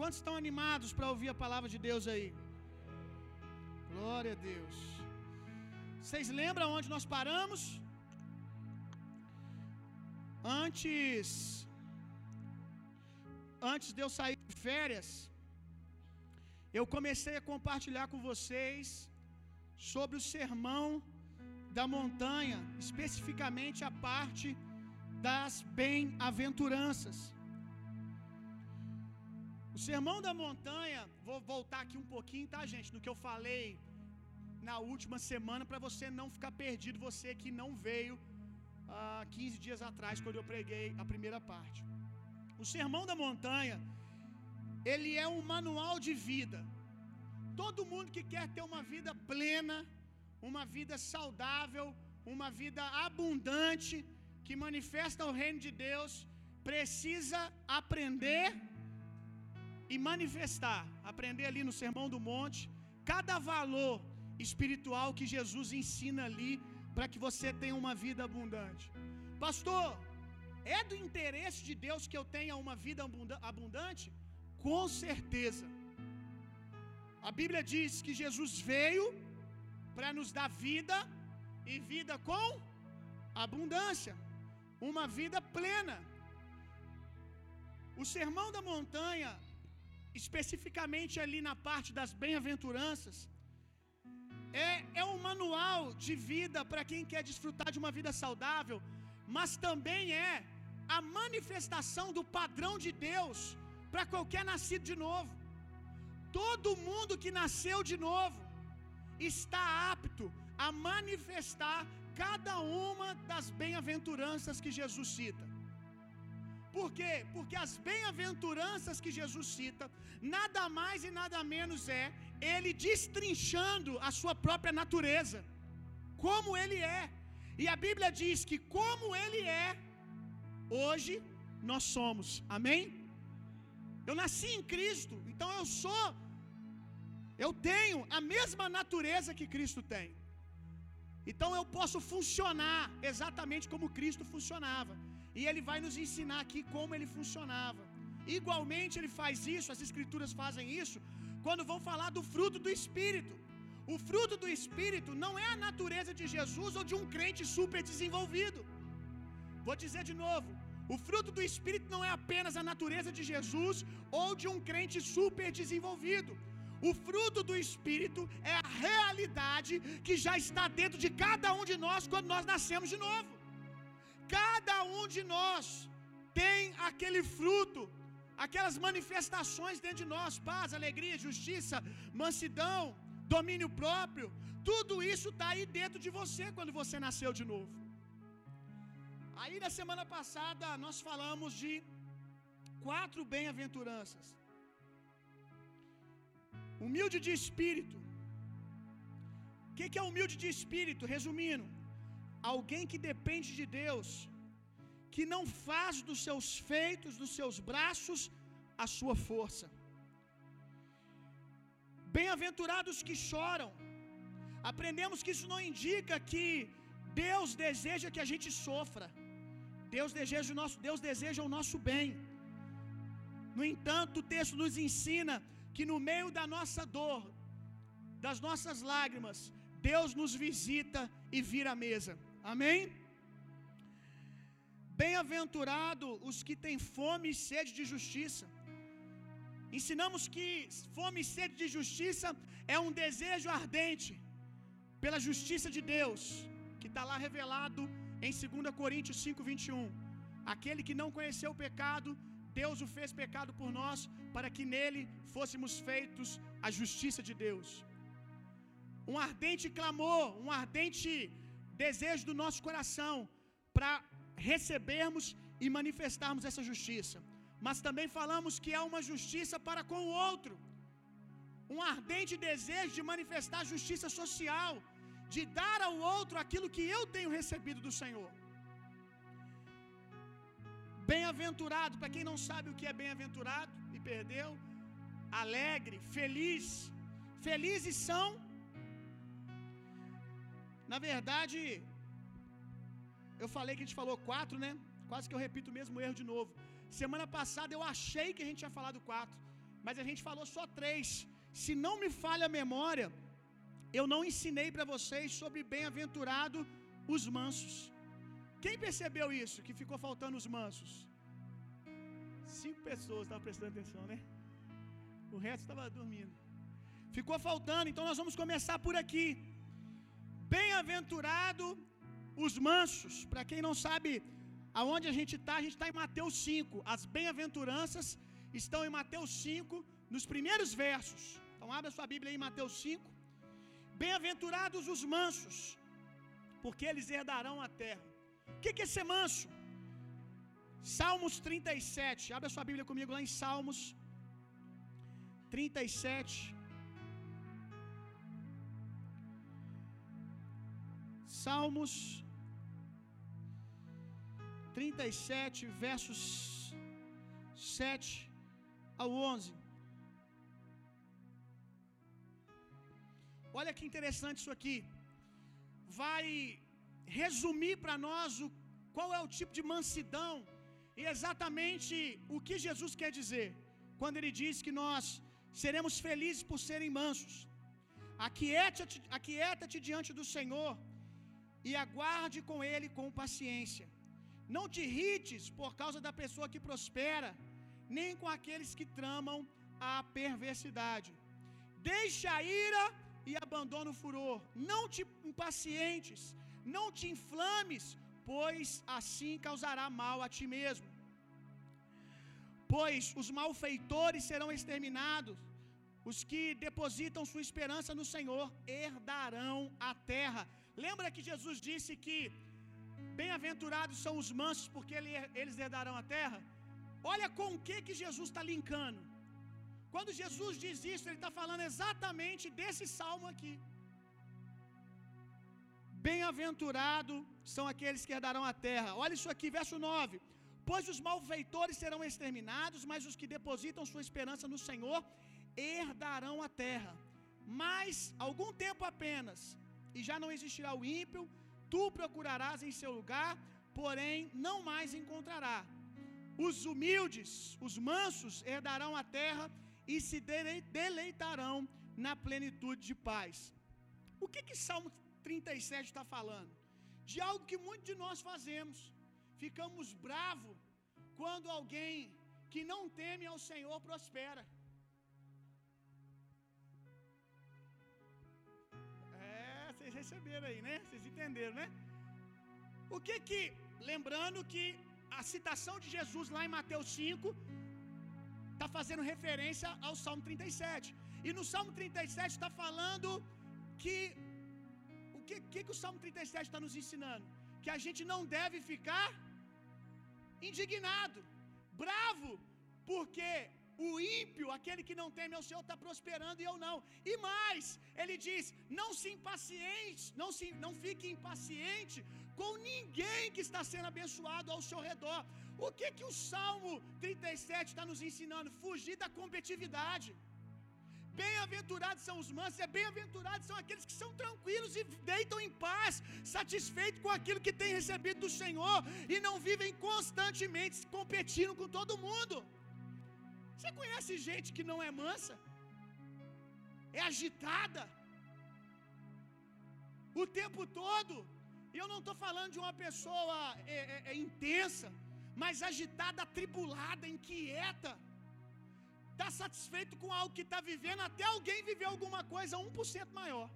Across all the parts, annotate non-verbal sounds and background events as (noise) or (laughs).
Quantos estão animados para ouvir a palavra de Deus aí? Glória a Deus. Vocês lembram onde nós paramos? Antes antes de eu sair de férias, eu comecei a compartilhar com vocês sobre o sermão da montanha, especificamente a parte das bem-aventuranças. O sermão da montanha, vou voltar aqui um pouquinho, tá, gente, no que eu falei na última semana, para você não ficar perdido, você que não veio há uh, 15 dias atrás, quando eu preguei a primeira parte. O sermão da montanha, ele é um manual de vida. Todo mundo que quer ter uma vida plena, uma vida saudável, uma vida abundante, que manifesta o reino de Deus, precisa aprender e manifestar, aprender ali no Sermão do Monte, cada valor espiritual que Jesus ensina ali para que você tenha uma vida abundante. Pastor, é do interesse de Deus que eu tenha uma vida abundante? Com certeza. A Bíblia diz que Jesus veio para nos dar vida e vida com abundância, uma vida plena. O sermão da montanha, especificamente ali na parte das bem-aventuranças, é, é um manual de vida para quem quer desfrutar de uma vida saudável, mas também é a manifestação do padrão de Deus para qualquer nascido de novo. Todo mundo que nasceu de novo está apto a manifestar cada uma das bem-aventuranças que Jesus cita. Por quê? Porque as bem-aventuranças que Jesus cita, nada mais e nada menos é ele destrinchando a sua própria natureza, como ele é. E a Bíblia diz que, como ele é, hoje nós somos. Amém? Eu nasci em Cristo, então eu sou, eu tenho a mesma natureza que Cristo tem. Então eu posso funcionar exatamente como Cristo funcionava. E ele vai nos ensinar aqui como ele funcionava. Igualmente ele faz isso, as escrituras fazem isso, quando vão falar do fruto do espírito. O fruto do espírito não é a natureza de Jesus ou de um crente super desenvolvido. Vou dizer de novo, o fruto do Espírito não é apenas a natureza de Jesus ou de um crente super desenvolvido. O fruto do Espírito é a realidade que já está dentro de cada um de nós quando nós nascemos de novo. Cada um de nós tem aquele fruto, aquelas manifestações dentro de nós: paz, alegria, justiça, mansidão, domínio próprio. Tudo isso está aí dentro de você quando você nasceu de novo. Aí na semana passada nós falamos de quatro bem-aventuranças. Humilde de espírito. O que, é humilde de espírito? Resumindo, alguém que depende de Deus, que não faz dos seus feitos, dos seus braços, a sua força. Bem-aventurados que choram. Aprendemos que isso não indica que Deus deseja que a gente sofra. Deus deseja o nosso, Deus deseja o nosso bem. No entanto, o texto nos ensina que no meio da nossa dor, das nossas lágrimas, Deus nos visita e vira a mesa. Amém? Bem-aventurado os que têm fome e sede de justiça. Ensinamos que fome e sede de justiça é um desejo ardente pela justiça de Deus, que está lá revelado em 2 Coríntios 5:21, aquele que não conheceu o pecado, Deus o fez pecado por nós, para que nele fôssemos feitos a justiça de Deus. Um ardente clamor, um ardente desejo do nosso coração para recebermos e manifestarmos essa justiça. Mas também falamos que é uma justiça para com o outro. Um ardente desejo de manifestar justiça social, de dar ao outro aquilo que eu tenho recebido do Senhor. Bem-aventurado, para quem não sabe o que é bem-aventurado e perdeu, alegre, feliz. Felizes são, na verdade, eu falei que a gente falou quatro, né? Quase que eu repito o mesmo erro de novo. Semana passada eu achei que a gente tinha falado quatro. mas a gente falou só três. Se não me falha a memória, eu não ensinei para vocês sobre bem-aventurado os mansos. Quem percebeu isso? Que ficou faltando os mansos? Cinco pessoas estavam prestando atenção, né? O resto estava dormindo. Ficou faltando, então nós vamos começar por aqui. Bem-aventurado os mansos. Para quem não sabe aonde a gente está, a gente está em Mateus 5. As bem-aventuranças estão em Mateus 5, nos primeiros versos. Então abra sua Bíblia aí em Mateus 5. Bem-aventurados os mansos, porque eles herdarão a terra. O que, que é ser manso? Salmos 37. Abra sua Bíblia comigo lá em Salmos 37. Salmos 37, versos 7 ao 11. Olha que interessante isso aqui. Vai resumir para nós o, qual é o tipo de mansidão e exatamente o que Jesus quer dizer quando ele diz que nós seremos felizes por serem mansos. Aquieta-te, aquieta-te diante do Senhor e aguarde com ele com paciência. Não te irrites por causa da pessoa que prospera, nem com aqueles que tramam a perversidade. Deixa a ira e abandona o furor. Não te impacientes, não te inflames, pois assim causará mal a ti mesmo. Pois os malfeitores serão exterminados, os que depositam sua esperança no Senhor herdarão a terra. Lembra que Jesus disse que bem-aventurados são os mansos, porque eles herdarão a terra? Olha com o que, que Jesus está linkando. Quando Jesus diz isso, ele está falando exatamente desse salmo aqui. Bem-aventurado são aqueles que herdarão a terra. Olha isso aqui, verso 9. Pois os malfeitores serão exterminados, mas os que depositam sua esperança no Senhor herdarão a terra. Mas algum tempo apenas, e já não existirá o ímpio, tu procurarás em seu lugar, porém não mais encontrará. Os humildes, os mansos, herdarão a terra e se deleitarão na plenitude de paz. O que que Salmo 37 está falando? De algo que muitos de nós fazemos. Ficamos bravos quando alguém que não teme ao Senhor prospera. Vocês receberam aí, né? Vocês entenderam, né? O que que, lembrando que a citação de Jesus lá em Mateus 5 está fazendo referência ao Salmo 37. E no Salmo 37 está falando que o que, que, que o Salmo 37 está nos ensinando? Que a gente não deve ficar indignado, bravo, porque o ímpio, aquele que não teme ao Senhor, está prosperando e eu não. E mais, ele diz: não se impaciente, não, se, não fique impaciente com ninguém que está sendo abençoado ao seu redor. O que que o Salmo 37 está nos ensinando? Fugir da competitividade. Bem-aventurados são os mansos, é bem-aventurados são aqueles que são tranquilos e deitam em paz, satisfeitos com aquilo que têm recebido do Senhor e não vivem constantemente competindo com todo mundo. Você conhece gente que não é mansa? É agitada o tempo todo. E eu não estou falando de uma pessoa é, é, é intensa, mas agitada, atribulada, inquieta. Está satisfeito com algo que está vivendo, até alguém viver alguma coisa 1% maior.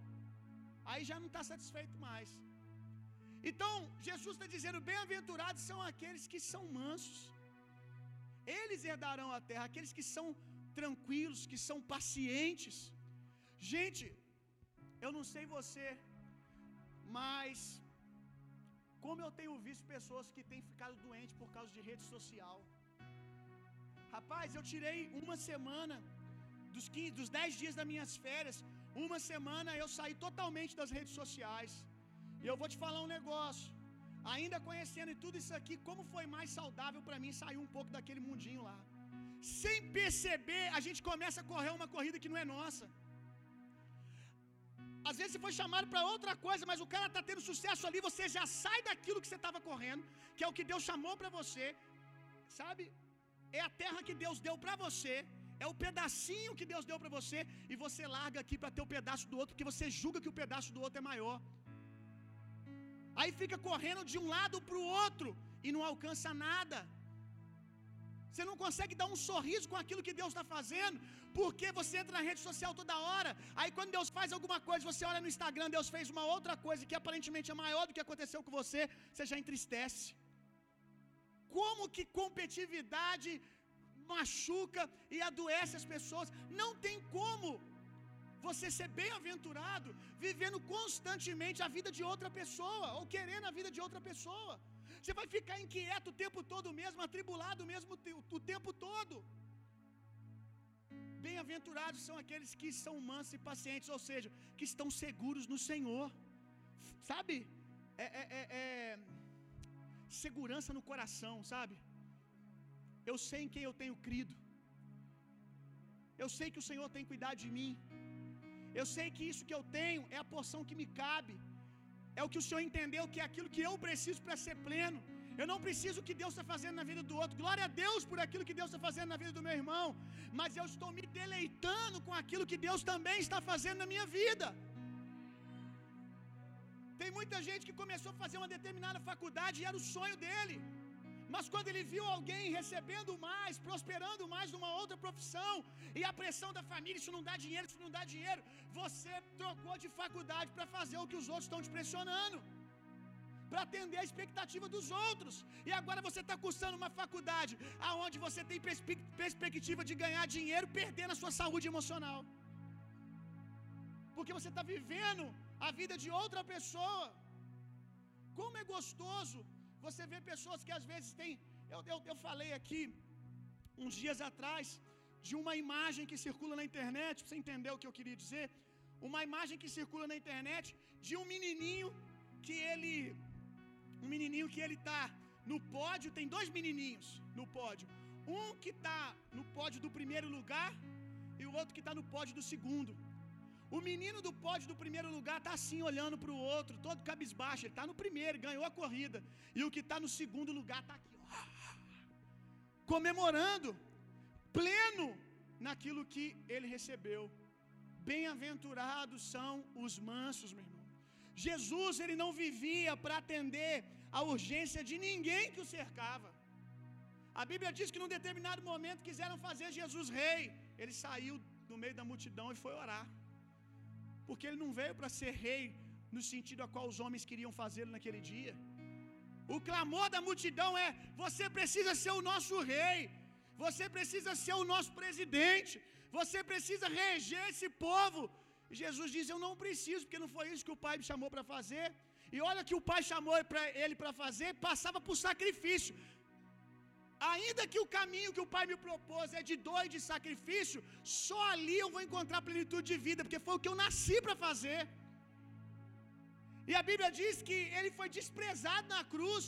Aí já não está satisfeito mais. Então, Jesus está dizendo: bem-aventurados são aqueles que são mansos. Eles herdarão a terra, aqueles que são tranquilos, que são pacientes. Gente, eu não sei você, mas como eu tenho visto pessoas que têm ficado doentes por causa de rede social. Rapaz, eu tirei uma semana dos 15, dos 10 dias das minhas férias, uma semana eu saí totalmente das redes sociais. E eu vou te falar um negócio. Ainda conhecendo tudo isso aqui, como foi mais saudável para mim sair um pouco daquele mundinho lá. Sem perceber, a gente começa a correr uma corrida que não é nossa. Às vezes você foi chamado para outra coisa, mas o cara está tendo sucesso ali, você já sai daquilo que você estava correndo, que é o que Deus chamou para você, sabe? É a terra que Deus deu para você, é o pedacinho que Deus deu para você e você larga aqui para ter o pedaço do outro, porque você julga que o pedaço do outro é maior. Aí fica correndo de um lado para o outro e não alcança nada. Você não consegue dar um sorriso com aquilo que Deus está fazendo, porque você entra na rede social toda hora. Aí quando Deus faz alguma coisa, você olha no Instagram, Deus fez uma outra coisa que aparentemente é maior do que aconteceu com você, você já entristece. Como que competitividade machuca e adoece as pessoas? Não tem como você ser bem-aventurado vivendo constantemente a vida de outra pessoa ou querendo a vida de outra pessoa. Você vai ficar inquieto o tempo todo mesmo, atribulado mesmo o tempo todo. Bem-aventurados são aqueles que são mansos e pacientes, ou seja, que estão seguros no Senhor. Sabe? É, é, é, é, segurança no coração, sabe? Eu sei em quem eu tenho crido. Eu sei que o Senhor tem cuidado de mim. Eu sei que isso que eu tenho é a porção que me cabe. É o que o Senhor entendeu que é aquilo que eu preciso para ser pleno. Eu não preciso o que Deus está fazendo na vida do outro. Glória a Deus por aquilo que Deus está fazendo na vida do meu irmão. Mas eu estou me deleitando com aquilo que Deus também está fazendo na minha vida. Tem muita gente que começou a fazer uma determinada faculdade e era o sonho dele. Mas quando ele viu alguém recebendo mais, prosperando mais numa outra profissão, e a pressão da família, isso não dá dinheiro, isso não dá dinheiro, você trocou de faculdade para fazer o que os outros estão te pressionando, para atender a expectativa dos outros, e agora você está cursando uma faculdade aonde você tem perspectiva de ganhar dinheiro, perdendo a sua saúde emocional, porque você está vivendo a vida de outra pessoa. Como é gostoso você vê pessoas que às vezes têm. Eu, eu, eu falei aqui uns dias atrás de uma imagem que circula na internet, pra você entender o que eu queria dizer. Uma imagem que circula na internet de um menininho que ele. Um menininho que ele tá no pódio, tem dois menininhos no pódio. Um que tá no pódio do primeiro lugar e o outro que tá no pódio do segundo. O menino do pódio do primeiro lugar está assim olhando para o outro, todo cabisbaixo. Ele está no primeiro, ganhou a corrida. E o que está no segundo lugar está aqui, ó, comemorando, pleno naquilo que ele recebeu. Bem-aventurados são os mansos, meu irmão. Jesus ele não vivia para atender a urgência de ninguém que o cercava. A Bíblia diz que num determinado momento quiseram fazer Jesus rei. Ele saiu do meio da multidão e foi orar. Porque ele não veio para ser rei no sentido a qual os homens queriam fazê-lo naquele dia. O clamor da multidão é: você precisa ser o nosso rei, você precisa ser o nosso presidente, você precisa reger esse povo. E Jesus diz: Eu não preciso, porque não foi isso que o Pai me chamou para fazer. E olha que o Pai chamou ele para fazer, passava por sacrifício. Ainda que o caminho que o Pai me propôs é de dor e de sacrifício, só ali eu vou encontrar plenitude de vida, porque foi o que eu nasci para fazer. E a Bíblia diz que ele foi desprezado na cruz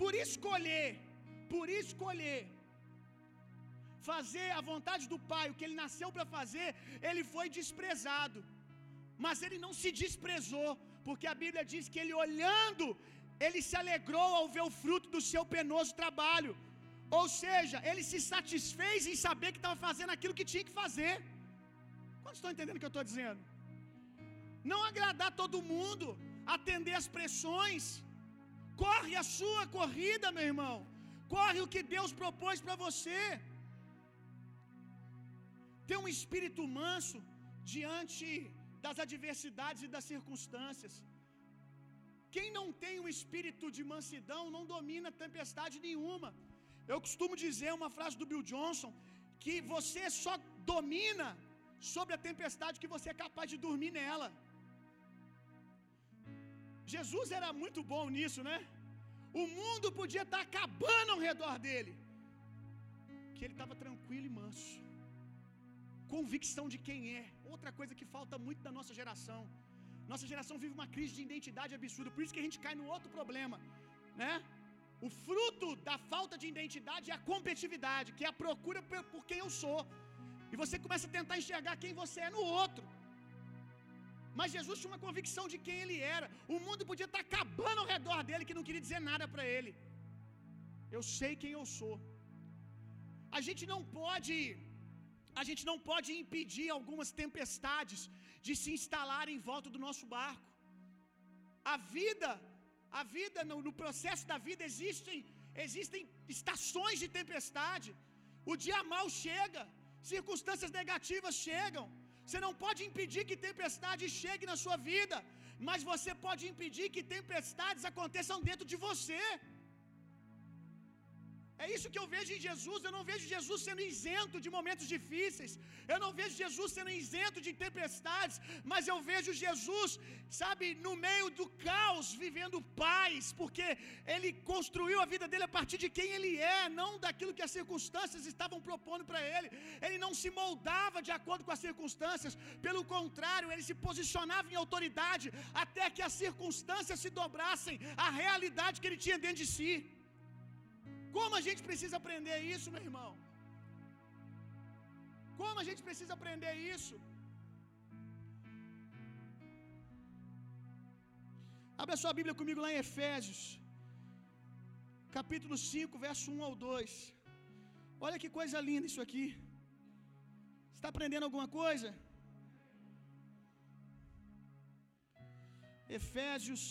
por escolher, por escolher fazer a vontade do Pai, o que ele nasceu para fazer, ele foi desprezado. Mas ele não se desprezou, porque a Bíblia diz que ele olhando, ele se alegrou ao ver o fruto do seu penoso trabalho. Ou seja, ele se satisfez em saber que estava fazendo aquilo que tinha que fazer. Quantos estão entendendo o que eu estou dizendo? Não agradar todo mundo, atender as pressões. Corre a sua corrida, meu irmão. Corre o que Deus propôs para você. Ter um espírito manso diante das adversidades e das circunstâncias. Quem não tem um espírito de mansidão não domina tempestade nenhuma. Eu costumo dizer uma frase do Bill Johnson que você só domina sobre a tempestade que você é capaz de dormir nela. Jesus era muito bom nisso, né? O mundo podia estar acabando ao redor dele, que ele estava tranquilo e manso. Convicção de quem é. Outra coisa que falta muito da nossa geração. Nossa geração vive uma crise de identidade absurda, por isso que a gente cai no outro problema, né? O fruto da falta de identidade é a competitividade, que é a procura por quem eu sou. E você começa a tentar enxergar quem você é no outro. Mas Jesus tinha uma convicção de quem ele era. O mundo podia estar acabando ao redor dele que não queria dizer nada para ele. Eu sei quem eu sou. A gente não pode a gente não pode impedir algumas tempestades de se instalar em volta do nosso barco. A vida, a vida no, no processo da vida existem existem estações de tempestade. O dia mal chega, circunstâncias negativas chegam. Você não pode impedir que tempestade chegue na sua vida, mas você pode impedir que tempestades aconteçam dentro de você. É isso que eu vejo em Jesus. Eu não vejo Jesus sendo isento de momentos difíceis. Eu não vejo Jesus sendo isento de tempestades. Mas eu vejo Jesus, sabe, no meio do caos, vivendo paz, porque ele construiu a vida dele a partir de quem ele é, não daquilo que as circunstâncias estavam propondo para ele. Ele não se moldava de acordo com as circunstâncias. Pelo contrário, ele se posicionava em autoridade até que as circunstâncias se dobrassem à realidade que ele tinha dentro de si. Como a gente precisa aprender isso, meu irmão? Como a gente precisa aprender isso? Abra sua Bíblia comigo lá em Efésios, capítulo 5, verso 1 ao 2. Olha que coisa linda isso aqui. Está aprendendo alguma coisa? Efésios,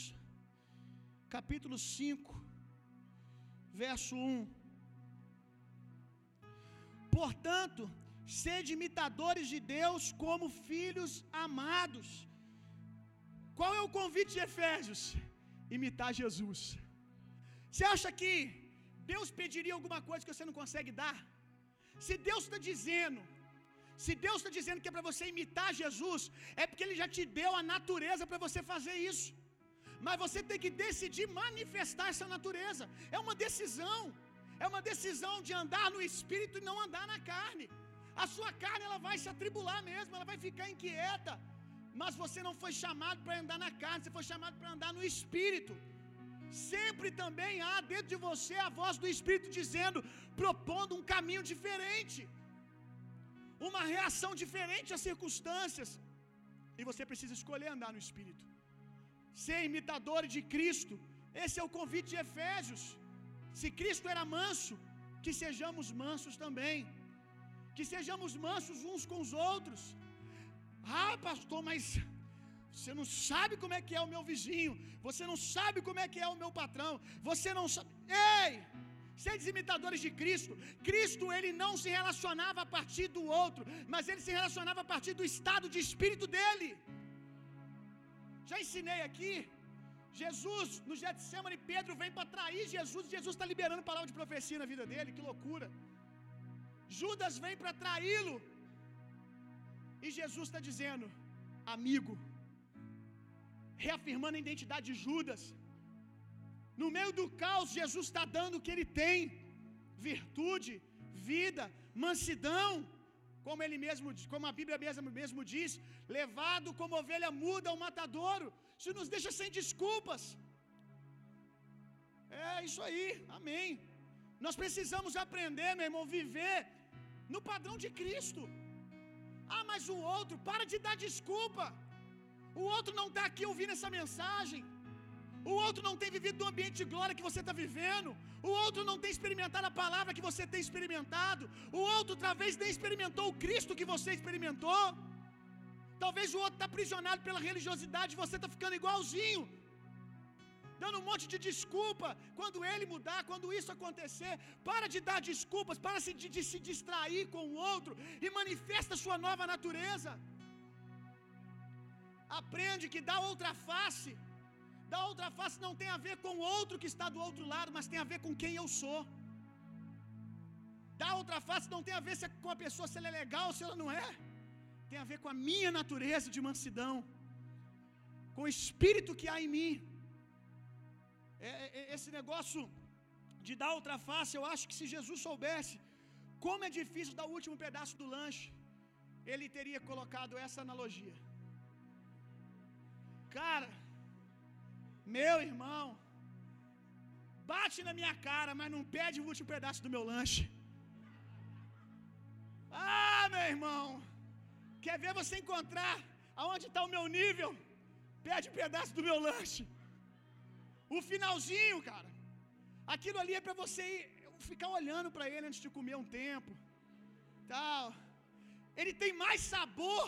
capítulo 5, verso 1. Portanto, sede imitadores de Deus como filhos amados. Qual é o convite de Efésios? Imitar Jesus. Você acha que Deus pediria alguma coisa que você não consegue dar? Se Deus está dizendo, se Deus está dizendo que é para você imitar Jesus, é porque Ele já te deu a natureza para você fazer isso mas você tem que decidir manifestar essa natureza. É uma decisão. É uma decisão de andar no espírito e não andar na carne. A sua carne ela vai se atribular mesmo, ela vai ficar inquieta. Mas você não foi chamado para andar na carne, você foi chamado para andar no espírito. Sempre também há dentro de você a voz do espírito dizendo, propondo um caminho diferente. Uma reação diferente às circunstâncias. E você precisa escolher andar no espírito ser imitadores de Cristo. Esse é o convite de Efésios. Se Cristo era manso, que sejamos mansos também. Que sejamos mansos uns com os outros. Ah, pastor, mas você não sabe como é que é o meu vizinho. Você não sabe como é que é o meu patrão. Você não sabe. Ei! Sedes imitadores de Cristo. Cristo ele não se relacionava a partir do outro, mas ele se relacionava a partir do estado de espírito dele. Já ensinei aqui. Jesus, no Getsemane, Pedro vem para trair Jesus. Jesus está liberando palavra de profecia na vida dele. Que loucura. Judas vem para traí-lo. E Jesus está dizendo: amigo, reafirmando a identidade de Judas. No meio do caos, Jesus está dando o que ele tem: virtude, vida, mansidão como ele mesmo, como a Bíblia mesmo, mesmo diz, levado como ovelha muda ao matadouro, isso nos deixa sem desculpas. É isso aí, amém. Nós precisamos aprender, meu irmão, viver no padrão de Cristo. Ah, mas o outro, para de dar desculpa. O outro não está aqui ouvindo essa mensagem. O outro não tem vivido no ambiente de glória que você está vivendo. O outro não tem experimentado a palavra que você tem experimentado. O outro talvez nem experimentou o Cristo que você experimentou. Talvez o outro está aprisionado pela religiosidade e você está ficando igualzinho. Dando um monte de desculpa quando ele mudar, quando isso acontecer. Para de dar desculpas, para de, de se distrair com o outro e manifesta sua nova natureza. Aprende que dá outra face da outra face não tem a ver com o outro que está do outro lado, mas tem a ver com quem eu sou. Da outra face não tem a ver se é com a pessoa se ela é legal ou se ela não é. Tem a ver com a minha natureza de mansidão, com o espírito que há em mim. É, é, é, esse negócio de dar outra face, eu acho que se Jesus soubesse como é difícil dar o último pedaço do lanche, ele teria colocado essa analogia. Cara, meu irmão, bate na minha cara, mas não pede o último pedaço do meu lanche. Ah, meu irmão, quer ver você encontrar aonde está o meu nível? Pede um pedaço do meu lanche. O finalzinho, cara. Aquilo ali é para você ir, ficar olhando para ele antes de comer um tempo. Tal. ele tem mais sabor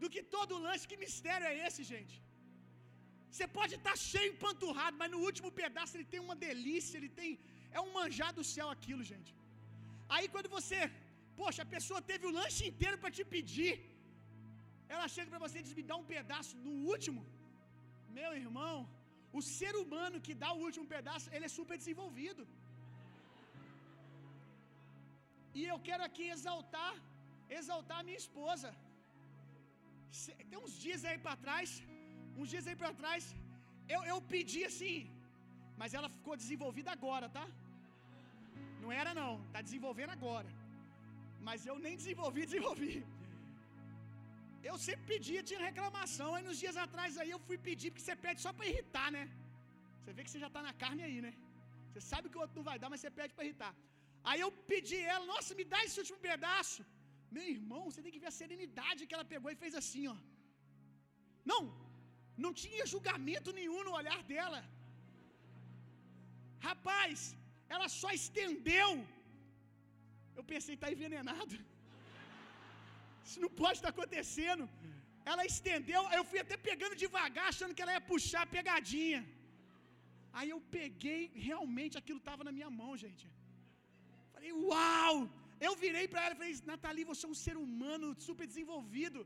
do que todo lanche. Que mistério é esse, gente? Você pode estar cheio empanturrado, mas no último pedaço ele tem uma delícia, ele tem é um manjar do céu aquilo, gente. Aí quando você, poxa, a pessoa teve o lanche inteiro para te pedir, ela chega para você e diz: "Me dá um pedaço no último". Meu irmão, o ser humano que dá o último pedaço, ele é super desenvolvido. E eu quero aqui exaltar, exaltar a minha esposa. Tem uns dias aí para trás, uns dias aí para trás, eu, eu pedi assim, mas ela ficou desenvolvida agora, tá? Não era não, tá desenvolvendo agora. Mas eu nem desenvolvi, (laughs) desenvolvi. Eu sempre pedia, tinha reclamação. Aí nos dias atrás aí eu fui pedir, porque você pede só para irritar, né? Você vê que você já tá na carne aí, né? Você sabe que o outro não vai dar, mas você pede para irritar. Aí eu pedi ela, nossa, me dá esse último pedaço. Meu irmão, você tem que ver a serenidade que ela pegou e fez assim, ó. Não, não tinha julgamento nenhum no olhar dela. Rapaz, ela só estendeu. Eu pensei, está envenenado. Isso não pode estar tá acontecendo. Ela estendeu, eu fui até pegando devagar, achando que ela ia puxar a pegadinha. Aí eu peguei, realmente aquilo estava na minha mão, gente. Falei, uau! Eu virei para ela e falei, Nathalie, você é um ser humano super desenvolvido.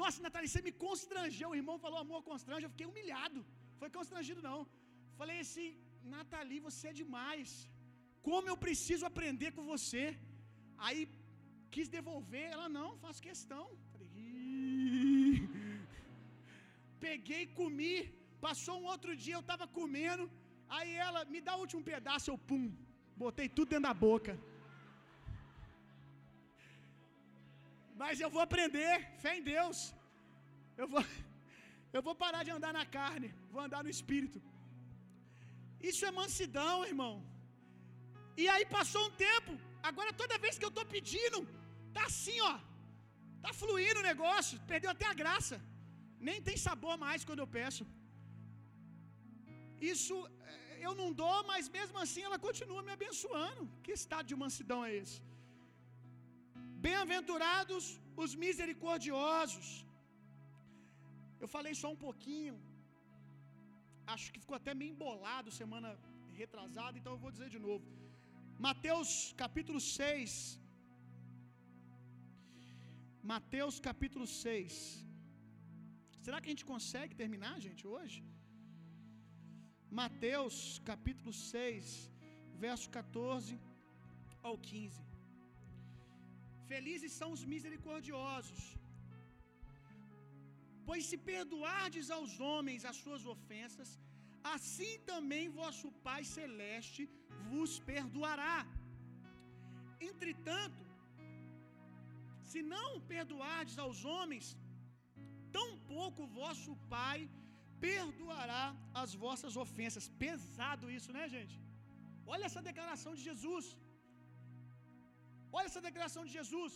Nossa, Nathalie, você me constrangeu. O irmão falou, amor, constrange. Eu fiquei humilhado. Foi constrangido, não. Falei assim, Nathalie, você é demais. Como eu preciso aprender com você. Aí quis devolver, ela não, faço questão. Falei, peguei, comi. Passou um outro dia, eu estava comendo. Aí ela me dá o último pedaço, eu pum, botei tudo dentro da boca. Mas eu vou aprender, fé em Deus. Eu vou, (laughs) eu vou parar de andar na carne, vou andar no espírito. Isso é mansidão, irmão. E aí passou um tempo. Agora toda vez que eu estou pedindo, tá assim, ó. Tá fluindo o negócio, perdeu até a graça. Nem tem sabor mais quando eu peço. Isso eh, eu não dou, mas mesmo assim ela continua me abençoando. Que estado de mansidão é esse? Bem-aventurados os misericordiosos. Eu falei só um pouquinho. Acho que ficou até meio embolado semana retrasada, então eu vou dizer de novo. Mateus capítulo 6. Mateus capítulo 6. Será que a gente consegue terminar, gente, hoje? Mateus capítulo 6, verso 14 ao 15. Felizes são os misericordiosos, pois se perdoardes aos homens as suas ofensas, assim também vosso Pai celeste vos perdoará. Entretanto, se não perdoardes aos homens, tampouco vosso Pai perdoará as vossas ofensas. Pesado isso, né, gente? Olha essa declaração de Jesus. Olha essa declaração de Jesus: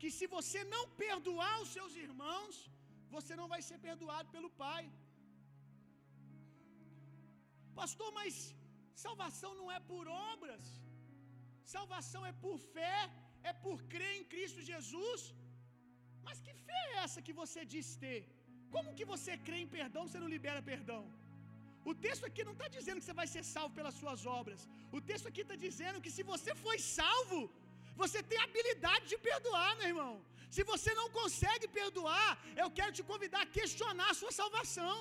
que se você não perdoar os seus irmãos, você não vai ser perdoado pelo Pai. Pastor, mas salvação não é por obras, salvação é por fé, é por crer em Cristo Jesus. Mas que fé é essa que você diz ter? Como que você crê em perdão, você não libera perdão? O texto aqui não está dizendo que você vai ser salvo pelas suas obras. O texto aqui está dizendo que se você foi salvo, você tem habilidade de perdoar, meu irmão. Se você não consegue perdoar, eu quero te convidar a questionar a sua salvação.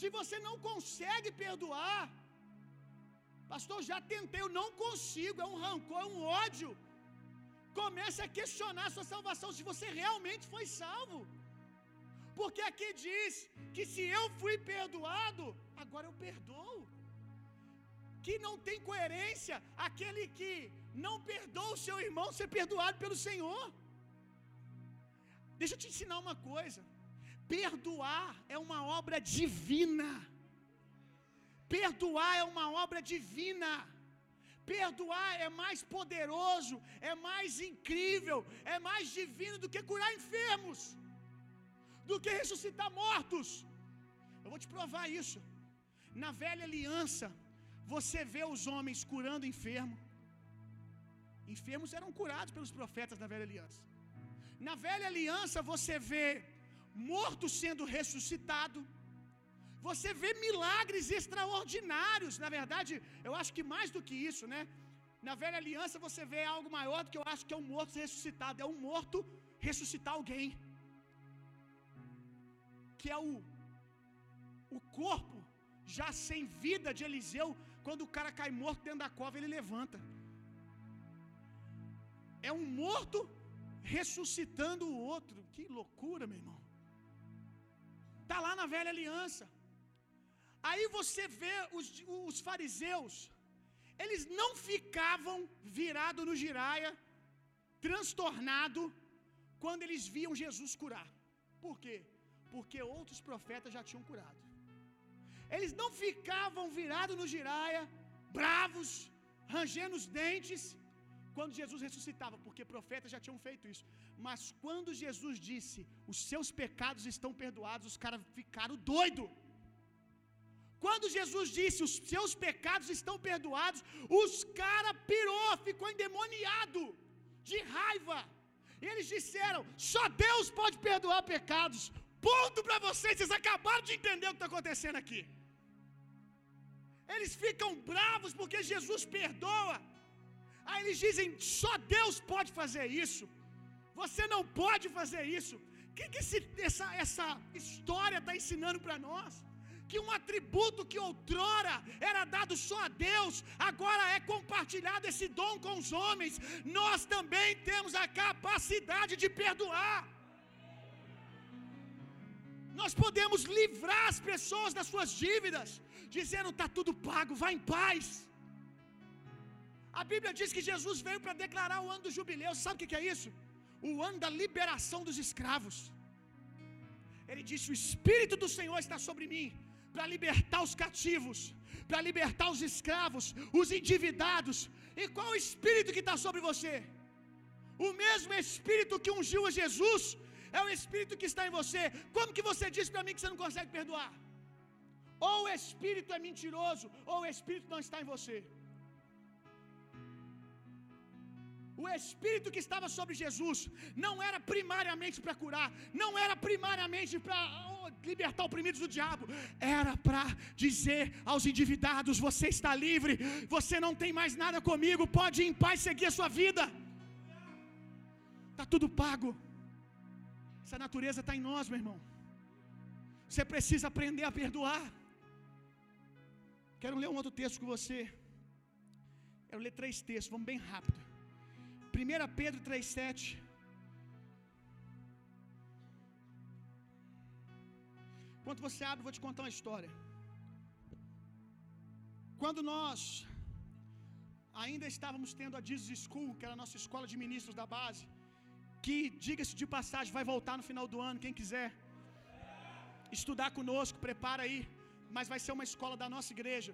Se você não consegue perdoar, pastor, já tentei, eu não consigo, é um rancor, é um ódio. Comece a questionar a sua salvação, se você realmente foi salvo. Porque aqui diz que se eu fui perdoado, agora eu perdoo. Que não tem coerência aquele que não perdoa o seu irmão ser perdoado pelo Senhor. Deixa eu te ensinar uma coisa. Perdoar é uma obra divina. Perdoar é uma obra divina. Perdoar é mais poderoso, é mais incrível, é mais divino do que curar enfermos do que ressuscitar mortos. Eu vou te provar isso. Na velha aliança, você vê os homens curando enfermo. enfermos eram curados pelos profetas da velha aliança. Na velha aliança você vê morto sendo ressuscitado. Você vê milagres extraordinários. Na verdade, eu acho que mais do que isso, né? Na velha aliança você vê algo maior do que eu acho que é um morto ressuscitado. É um morto ressuscitar alguém. Que é o, o corpo já sem vida de Eliseu. Quando o cara cai morto dentro da cova, ele levanta. É um morto ressuscitando o outro. Que loucura, meu irmão. Está lá na velha aliança. Aí você vê os, os fariseus, eles não ficavam virado no giraia, transtornado, quando eles viam Jesus curar. Por quê? Porque outros profetas já tinham curado. Eles não ficavam virados no giraia, bravos, rangendo os dentes, quando Jesus ressuscitava, porque profetas já tinham feito isso. Mas quando Jesus disse: "Os seus pecados estão perdoados", os caras ficaram doido. Quando Jesus disse: "Os seus pecados estão perdoados", os cara pirou, ficou endemoniado de raiva. E eles disseram: "Só Deus pode perdoar pecados". Ponto para vocês, vocês acabaram de entender o que está acontecendo aqui. Eles ficam bravos porque Jesus perdoa. Aí eles dizem: só Deus pode fazer isso. Você não pode fazer isso. O que, que esse, essa, essa história está ensinando para nós? Que um atributo que outrora era dado só a Deus, agora é compartilhado esse dom com os homens. Nós também temos a capacidade de perdoar. Nós podemos livrar as pessoas das suas dívidas, dizendo: está tudo pago, vá em paz. A Bíblia diz que Jesus veio para declarar o ano do jubileu. Sabe o que é isso? O ano da liberação dos escravos. Ele disse: O Espírito do Senhor está sobre mim para libertar os cativos, para libertar os escravos, os endividados. E qual o Espírito que está sobre você? O mesmo Espírito que ungiu a Jesus é o Espírito que está em você. Como que você diz para mim que você não consegue perdoar? Ou o Espírito é mentiroso, ou o Espírito não está em você. O espírito que estava sobre Jesus não era primariamente para curar, não era primariamente para libertar oprimidos do diabo, era para dizer aos endividados: você está livre, você não tem mais nada comigo, pode ir em paz seguir a sua vida. Está tudo pago. Essa natureza está em nós, meu irmão. Você precisa aprender a perdoar. Quero ler um outro texto com você. Quero ler três textos, vamos bem rápido. 1 Pedro 3,7. Enquanto você abre, vou te contar uma história. Quando nós ainda estávamos tendo a Jesus School, que era a nossa escola de ministros da base, que, diga-se de passagem, vai voltar no final do ano, quem quiser estudar conosco, prepara aí, mas vai ser uma escola da nossa igreja.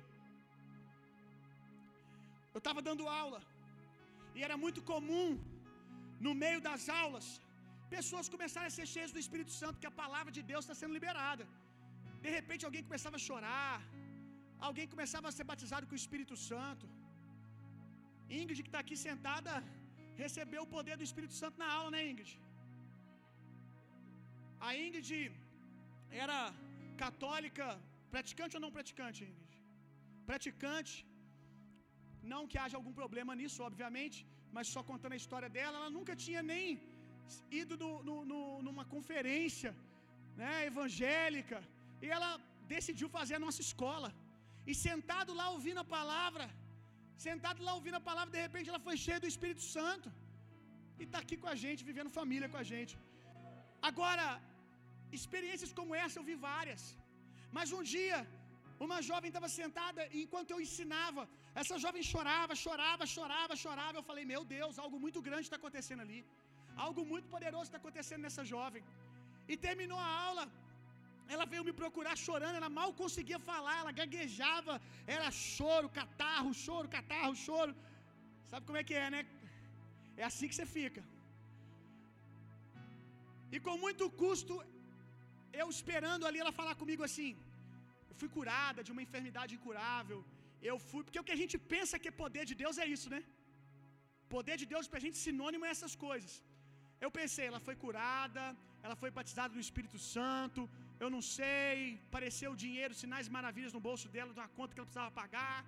Eu estava dando aula e era muito comum, no meio das aulas, pessoas começarem a ser cheias do Espírito Santo, que a palavra de Deus está sendo liberada. De repente alguém começava a chorar, alguém começava a ser batizado com o Espírito Santo. Ingrid, que está aqui sentada, recebeu o poder do Espírito Santo na aula, né, Ingrid? A Ingrid era católica, praticante ou não praticante, Ingrid? Praticante, não que haja algum problema nisso, obviamente, mas só contando a história dela, ela nunca tinha nem ido no, no, no, numa conferência né, evangélica, e ela decidiu fazer a nossa escola. E sentado lá ouvindo a palavra, sentado lá ouvindo a palavra, de repente ela foi cheia do Espírito Santo. E está aqui com a gente, vivendo família com a gente. Agora, experiências como essa eu vi várias. Mas um dia, uma jovem estava sentada e enquanto eu ensinava, essa jovem chorava, chorava, chorava, chorava. Eu falei: Meu Deus, algo muito grande está acontecendo ali. Algo muito poderoso está acontecendo nessa jovem. E terminou a aula. Ela veio me procurar chorando, ela mal conseguia falar, ela gaguejava, era choro, catarro, choro, catarro, choro. Sabe como é que é, né? É assim que você fica. E com muito custo, eu esperando ali ela falar comigo assim: Eu fui curada de uma enfermidade incurável. Eu fui, porque o que a gente pensa que é poder de Deus é isso, né? Poder de Deus pra gente sinônimo é essas coisas. Eu pensei, ela foi curada, ela foi batizada no Espírito Santo, eu não sei, apareceu dinheiro, sinais maravilhas no bolso dela, de uma conta que ela precisava pagar.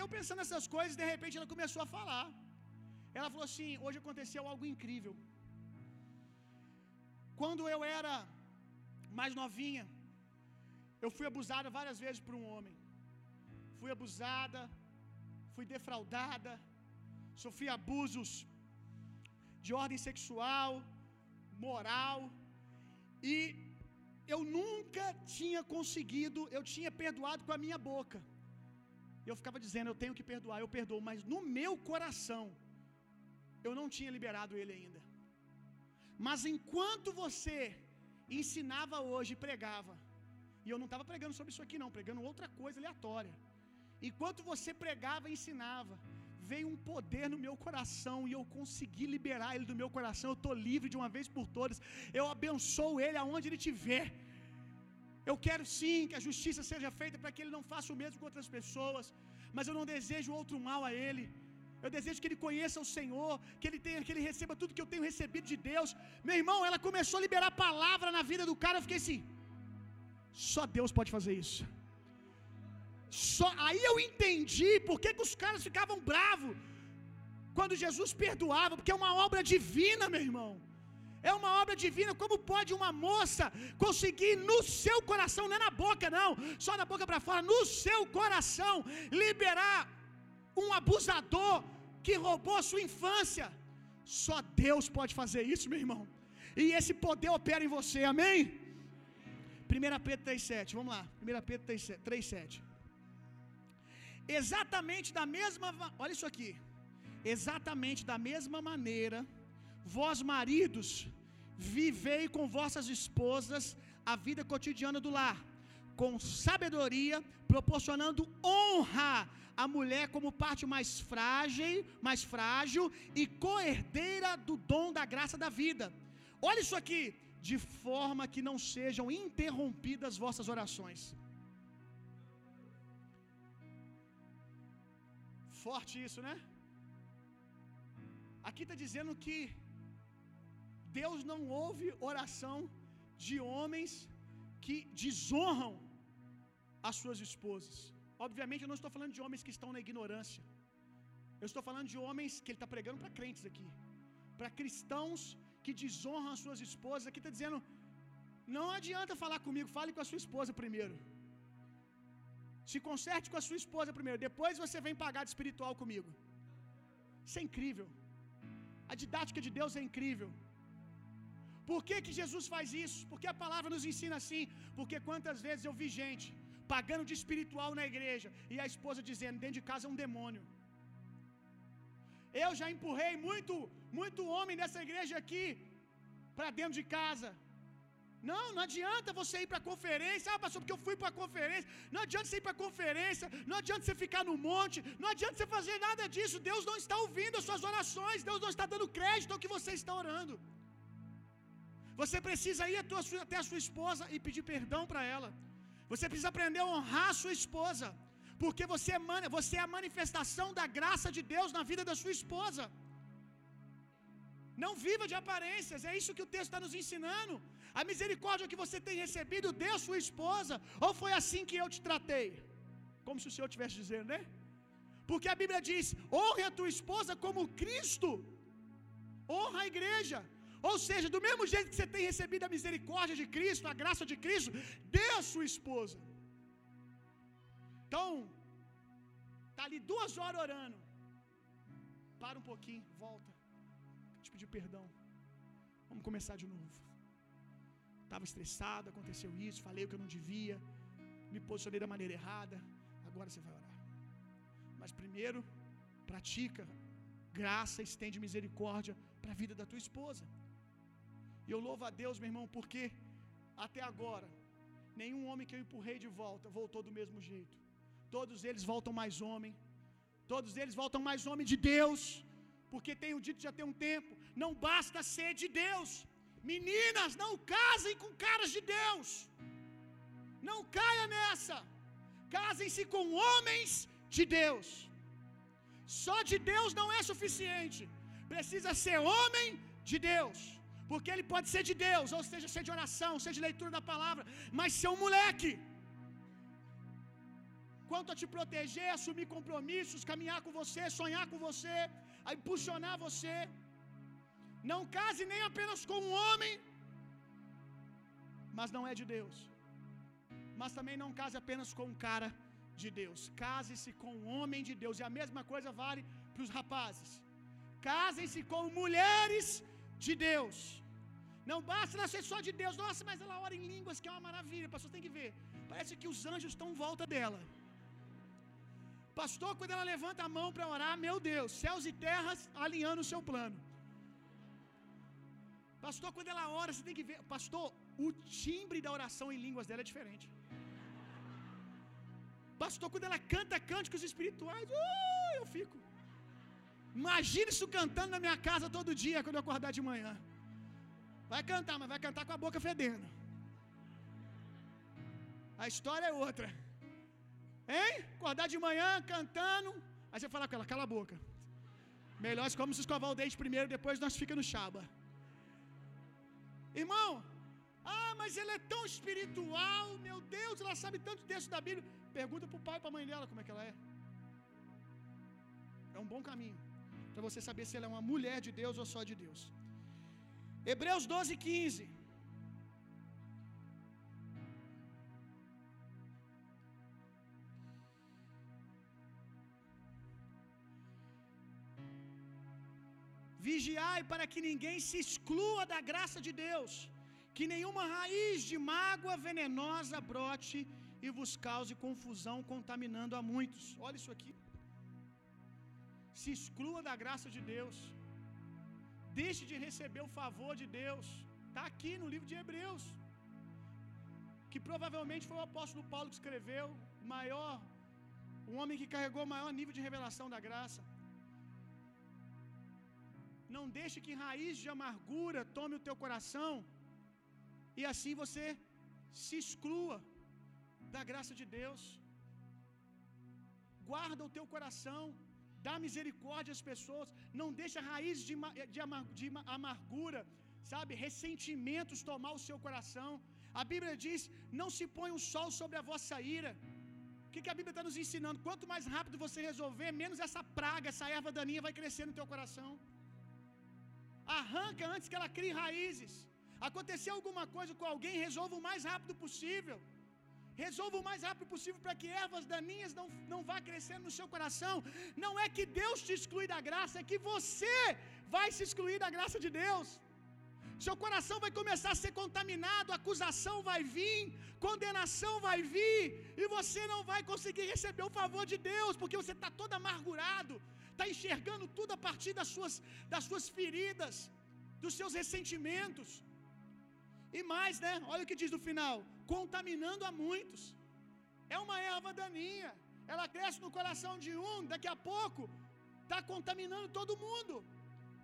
Eu pensando nessas coisas, de repente ela começou a falar. Ela falou assim: hoje aconteceu algo incrível. Quando eu era mais novinha, eu fui abusada várias vezes por um homem. Fui abusada, fui defraudada, sofri abusos de ordem sexual, moral, e eu nunca tinha conseguido, eu tinha perdoado com a minha boca. Eu ficava dizendo, eu tenho que perdoar, eu perdoo, mas no meu coração eu não tinha liberado ele ainda. Mas enquanto você ensinava hoje pregava, e eu não estava pregando sobre isso aqui, não, pregando outra coisa aleatória. Enquanto você pregava e ensinava, veio um poder no meu coração e eu consegui liberar ele do meu coração. Eu estou livre de uma vez por todas. Eu abençoo ele aonde ele estiver. Eu quero sim que a justiça seja feita para que ele não faça o mesmo com outras pessoas, mas eu não desejo outro mal a ele. Eu desejo que ele conheça o Senhor, que ele tenha, que ele receba tudo que eu tenho recebido de Deus. Meu irmão, ela começou a liberar palavra na vida do cara, eu fiquei assim: só Deus pode fazer isso. Só aí eu entendi por que, que os caras ficavam bravos quando Jesus perdoava, porque é uma obra divina, meu irmão. É uma obra divina. Como pode uma moça conseguir no seu coração, não é na boca, não, só da boca para fora, no seu coração, liberar um abusador que roubou a sua infância? Só Deus pode fazer isso, meu irmão. E esse poder opera em você, amém? 1 Pedro 3,7, vamos lá. 1 Pedro 3,7. Exatamente da mesma, olha isso aqui. Exatamente da mesma maneira, vós maridos, vivei com vossas esposas a vida cotidiana do lar, com sabedoria, proporcionando honra à mulher como parte mais frágil, mais frágil e coerdeira do dom da graça da vida. Olha isso aqui, de forma que não sejam interrompidas vossas orações. Forte isso, né? Aqui está dizendo que Deus não ouve oração de homens que desonram as suas esposas. Obviamente, eu não estou falando de homens que estão na ignorância. Eu estou falando de homens que ele está pregando para crentes aqui, para cristãos que desonram as suas esposas. Aqui está dizendo: não adianta falar comigo, fale com a sua esposa primeiro. Se conserte com a sua esposa primeiro, depois você vem pagar de espiritual comigo. Isso é incrível. A didática de Deus é incrível. Por que, que Jesus faz isso? Porque a palavra nos ensina assim. Porque quantas vezes eu vi gente pagando de espiritual na igreja e a esposa dizendo: dentro de casa é um demônio. Eu já empurrei muito, muito homem nessa igreja aqui para dentro de casa. Não, não adianta você ir para a conferência. Ah, pastor, porque eu fui para a conferência. Não adianta você ir para a conferência. Não adianta você ficar no monte. Não adianta você fazer nada disso. Deus não está ouvindo as suas orações. Deus não está dando crédito ao que você está orando. Você precisa ir até a sua esposa e pedir perdão para ela. Você precisa aprender a honrar a sua esposa. Porque você é, você é a manifestação da graça de Deus na vida da sua esposa. Não viva de aparências, é isso que o texto está nos ensinando. A misericórdia que você tem recebido de sua esposa, ou foi assim que eu te tratei? Como se o Senhor estivesse dizendo, né? Porque a Bíblia diz: honre a tua esposa como Cristo, honra a igreja. Ou seja, do mesmo jeito que você tem recebido a misericórdia de Cristo, a graça de Cristo, dê a sua esposa. Então, tá ali duas horas orando. Para um pouquinho, volta. Te pedir perdão. Vamos começar de novo. Estava estressado, aconteceu isso, falei o que eu não devia, me posicionei da maneira errada. Agora você vai orar. Mas primeiro, pratica graça, estende misericórdia para a vida da tua esposa. E eu louvo a Deus, meu irmão, porque até agora, nenhum homem que eu empurrei de volta voltou do mesmo jeito. Todos eles voltam mais homem. Todos eles voltam mais homem de Deus. Porque tenho dito já tem um tempo. Não basta ser de Deus. Meninas, não casem com caras de Deus. Não caia nessa. Casem-se com homens de Deus. Só de Deus não é suficiente. Precisa ser homem de Deus. Porque ele pode ser de Deus, ou seja, ser de oração, ser de leitura da palavra, mas ser um moleque. Quanto a te proteger, assumir compromissos, caminhar com você, sonhar com você, a impulsionar você. Não case nem apenas com um homem, mas não é de Deus. Mas também não case apenas com um cara de Deus. Case-se com um homem de Deus. E a mesma coisa vale para os rapazes. Casem-se com mulheres de Deus. Não basta nascer só de Deus. Nossa, mas ela ora em línguas, que é uma maravilha. Pastor, tem que ver. Parece que os anjos estão em volta dela. Pastor, quando ela levanta a mão para orar, meu Deus, céus e terras alinhando o seu plano. Pastor, quando ela ora, você tem que ver. Pastor, o timbre da oração em línguas dela é diferente. Pastor, quando ela canta cânticos espirituais, uh, eu fico. Imagina isso cantando na minha casa todo dia quando eu acordar de manhã. Vai cantar, mas vai cantar com a boca fedendo. A história é outra. Hein? Acordar de manhã cantando. Aí você fala com ela, cala a boca. Melhor como se escovar o dente primeiro, depois nós fica no chaba. Irmão, ah, mas ela é tão espiritual, meu Deus, ela sabe tanto texto da Bíblia. Pergunta pro pai e pra mãe dela como é que ela é. É um bom caminho para você saber se ela é uma mulher de Deus ou só de Deus. Hebreus 12, 15. Vigiai para que ninguém se exclua da graça de Deus, que nenhuma raiz de mágoa venenosa brote e vos cause confusão, contaminando a muitos. Olha isso aqui. Se exclua da graça de Deus. Deixe de receber o favor de Deus. Está aqui no livro de Hebreus. Que provavelmente foi o apóstolo Paulo que escreveu, o maior, o homem que carregou o maior nível de revelação da graça. Não deixe que raiz de amargura tome o teu coração e assim você se exclua da graça de Deus. Guarda o teu coração, dá misericórdia às pessoas, não deixa raiz de, de, de amargura, sabe, ressentimentos tomar o seu coração. A Bíblia diz: não se põe um sol sobre a vossa ira. O que, que a Bíblia está nos ensinando? Quanto mais rápido você resolver, menos essa praga, essa erva daninha vai crescer no teu coração. Arranca antes que ela crie raízes. Aconteceu alguma coisa com alguém, resolva o mais rápido possível. Resolva o mais rápido possível para que ervas daninhas não, não vá crescendo no seu coração. Não é que Deus te exclui da graça, é que você vai se excluir da graça de Deus. Seu coração vai começar a ser contaminado, acusação vai vir, condenação vai vir, e você não vai conseguir receber o favor de Deus, porque você está todo amargurado, está enxergando tudo a partir das suas, das suas feridas, dos seus ressentimentos. E mais, né? Olha o que diz no final: contaminando a muitos. É uma erva daninha. Ela cresce no coração de um, daqui a pouco está contaminando todo mundo.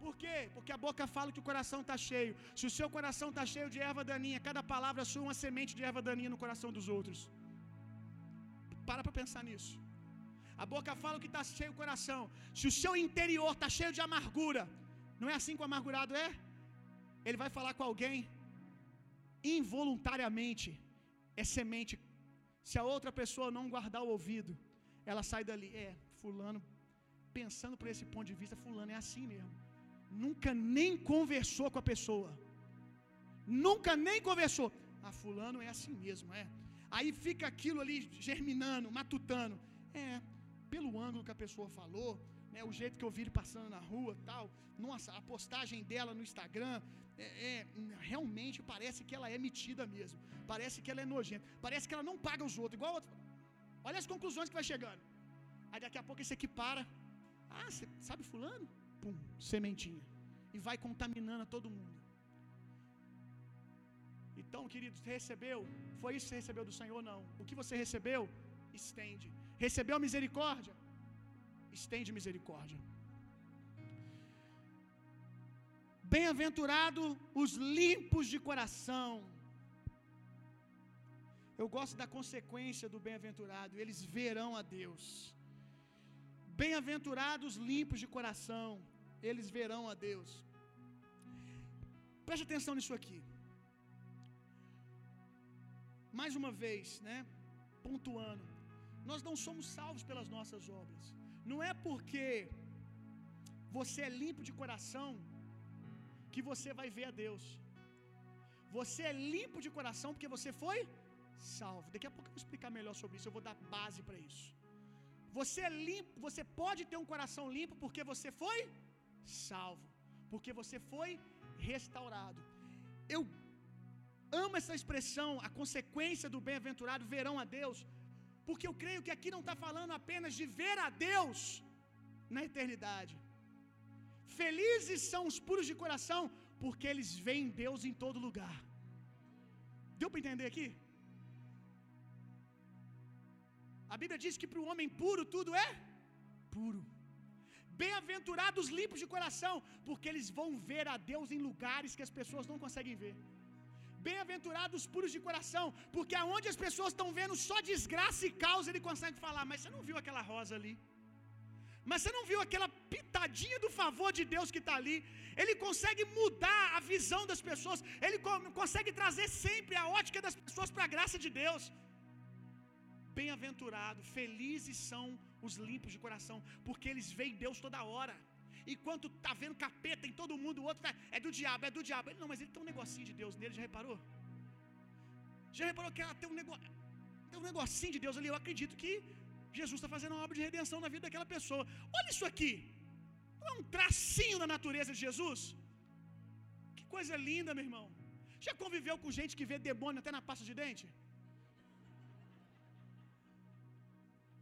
Por quê? Porque a boca fala que o coração está cheio. Se o seu coração está cheio de erva daninha, cada palavra sua é uma semente de erva daninha no coração dos outros. Para para pensar nisso. A boca fala que está cheio o coração. Se o seu interior está cheio de amargura, não é assim que o amargurado é? Ele vai falar com alguém involuntariamente, é semente. Se a outra pessoa não guardar o ouvido, ela sai dali. É, Fulano, pensando por esse ponto de vista, Fulano é assim mesmo. Nunca nem conversou com a pessoa. Nunca nem conversou. Ah, Fulano é assim mesmo, é. Aí fica aquilo ali germinando, matutando. É, pelo ângulo que a pessoa falou, né, o jeito que eu vi ele passando na rua tal. Nossa, a postagem dela no Instagram, é, é, realmente parece que ela é metida mesmo. Parece que ela é nojenta. Parece que ela não paga os outros. Igual outro. Olha as conclusões que vai chegando. Aí daqui a pouco esse aqui para. Ah, você sabe fulano? Pum, sementinha. E vai contaminando a todo mundo. Então, querido, você recebeu? Foi isso que você recebeu do Senhor? Não. O que você recebeu? Estende. Recebeu misericórdia? Estende misericórdia. Bem-aventurado os limpos de coração. Eu gosto da consequência do bem-aventurado, eles verão a Deus. Bem-aventurados limpos de coração, eles verão a Deus. Preste atenção nisso aqui. Mais uma vez, né? Pontuando. Nós não somos salvos pelas nossas obras. Não é porque você é limpo de coração que você vai ver a Deus. Você é limpo de coração porque você foi salvo. Daqui a pouco eu vou explicar melhor sobre isso, eu vou dar base para isso. Você é limpo, você pode ter um coração limpo porque você foi salvo, porque você foi restaurado. Eu amo essa expressão, a consequência do bem-aventurado verão a Deus, porque eu creio que aqui não está falando apenas de ver a Deus na eternidade. Felizes são os puros de coração, porque eles veem Deus em todo lugar. Deu para entender aqui? A Bíblia diz que para o homem puro tudo é puro. Bem-aventurados limpos de coração, porque eles vão ver a Deus em lugares que as pessoas não conseguem ver. Bem-aventurados puros de coração, porque aonde as pessoas estão vendo só desgraça e causa, ele consegue falar: Mas você não viu aquela rosa ali? Mas você não viu aquela pitadinha do favor de Deus que está ali? Ele consegue mudar a visão das pessoas, ele consegue trazer sempre a ótica das pessoas para a graça de Deus. Bem-aventurado, felizes são os limpos de coração, porque eles veem Deus toda hora. Enquanto tá vendo capeta em todo mundo, o outro vai, é do diabo, é do diabo. Ele, não, mas ele tem um negocinho de Deus nele, já reparou? Já reparou que ela tem um negócio, tem um negocinho de Deus ali? Eu acredito que Jesus está fazendo uma obra de redenção na vida daquela pessoa. Olha isso aqui. Não é um tracinho da natureza de Jesus? Que coisa linda, meu irmão. Já conviveu com gente que vê demônio até na pasta de dente?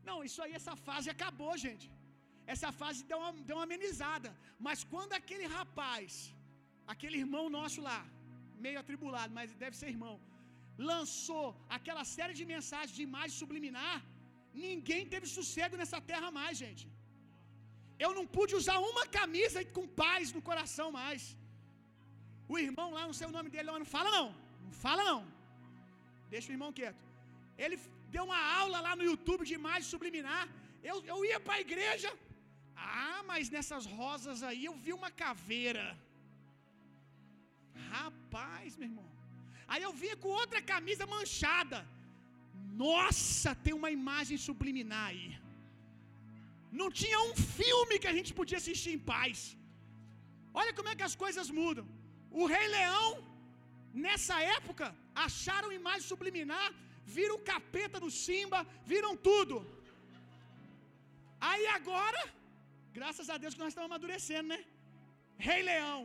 Não, isso aí, essa fase acabou, gente. Essa fase deu uma, deu uma amenizada. Mas quando aquele rapaz, aquele irmão nosso lá, meio atribulado, mas deve ser irmão, lançou aquela série de mensagens de imagem subliminar, ninguém teve sossego nessa terra mais, gente. Eu não pude usar uma camisa com paz no coração mais. O irmão lá, não sei o nome dele, não fala não. Não fala não. Deixa o irmão quieto. Ele deu uma aula lá no YouTube de imagem subliminar. Eu, eu ia para a igreja, ah, mas nessas rosas aí eu vi uma caveira. Rapaz, meu irmão. Aí eu vinha com outra camisa manchada. Nossa, tem uma imagem subliminar aí. Não tinha um filme que a gente podia assistir em paz. Olha como é que as coisas mudam. O Rei Leão, nessa época, acharam imagem subliminar, viram o capeta do Simba, viram tudo. Aí agora, Graças a Deus que nós estamos amadurecendo, né? Rei Leão.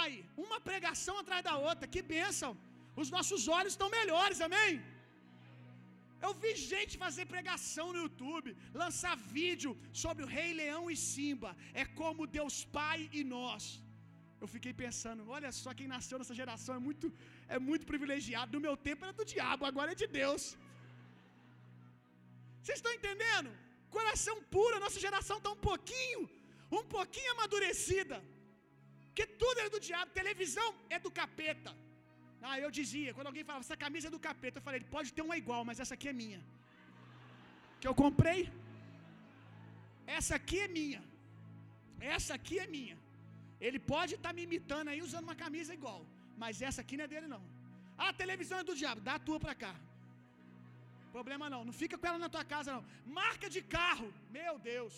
Aí, uma pregação atrás da outra, que bênção. Os nossos olhos estão melhores, amém? Eu vi gente fazer pregação no YouTube, lançar vídeo sobre o Rei Leão e Simba. É como Deus Pai e nós. Eu fiquei pensando, olha só quem nasceu nessa geração é muito é muito privilegiado. No meu tempo era do diabo, agora é de Deus. Vocês estão entendendo? Coração puro, a nossa geração está um pouquinho, um pouquinho amadurecida. Que tudo é do diabo, televisão é do capeta. Ah, eu dizia, quando alguém falava, essa camisa é do capeta, eu falei, pode ter uma igual, mas essa aqui é minha. Que eu comprei. Essa aqui é minha. Essa aqui é minha. Ele pode estar tá me imitando aí usando uma camisa igual, mas essa aqui não é dele não. Ah, a televisão é do diabo, dá a tua pra cá. Problema não, não fica com ela na tua casa não. Marca de carro, meu Deus.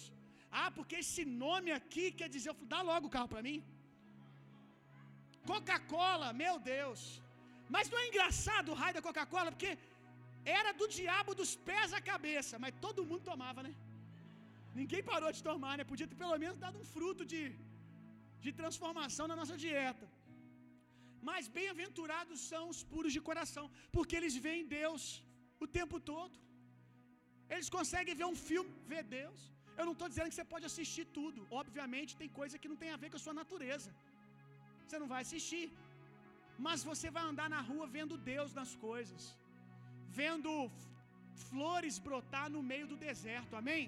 Ah, porque esse nome aqui quer dizer, dá logo o carro para mim. Coca-Cola, meu Deus. Mas não é engraçado o raio da Coca-Cola, porque era do diabo dos pés à cabeça, mas todo mundo tomava, né? Ninguém parou de tomar, né? Podia ter pelo menos dado um fruto de, de transformação na nossa dieta. Mas bem-aventurados são os puros de coração, porque eles veem Deus o tempo todo. Eles conseguem ver um filme, ver Deus. Eu não estou dizendo que você pode assistir tudo. Obviamente, tem coisa que não tem a ver com a sua natureza. Você não vai assistir. Mas você vai andar na rua vendo Deus nas coisas, vendo flores brotar no meio do deserto, amém?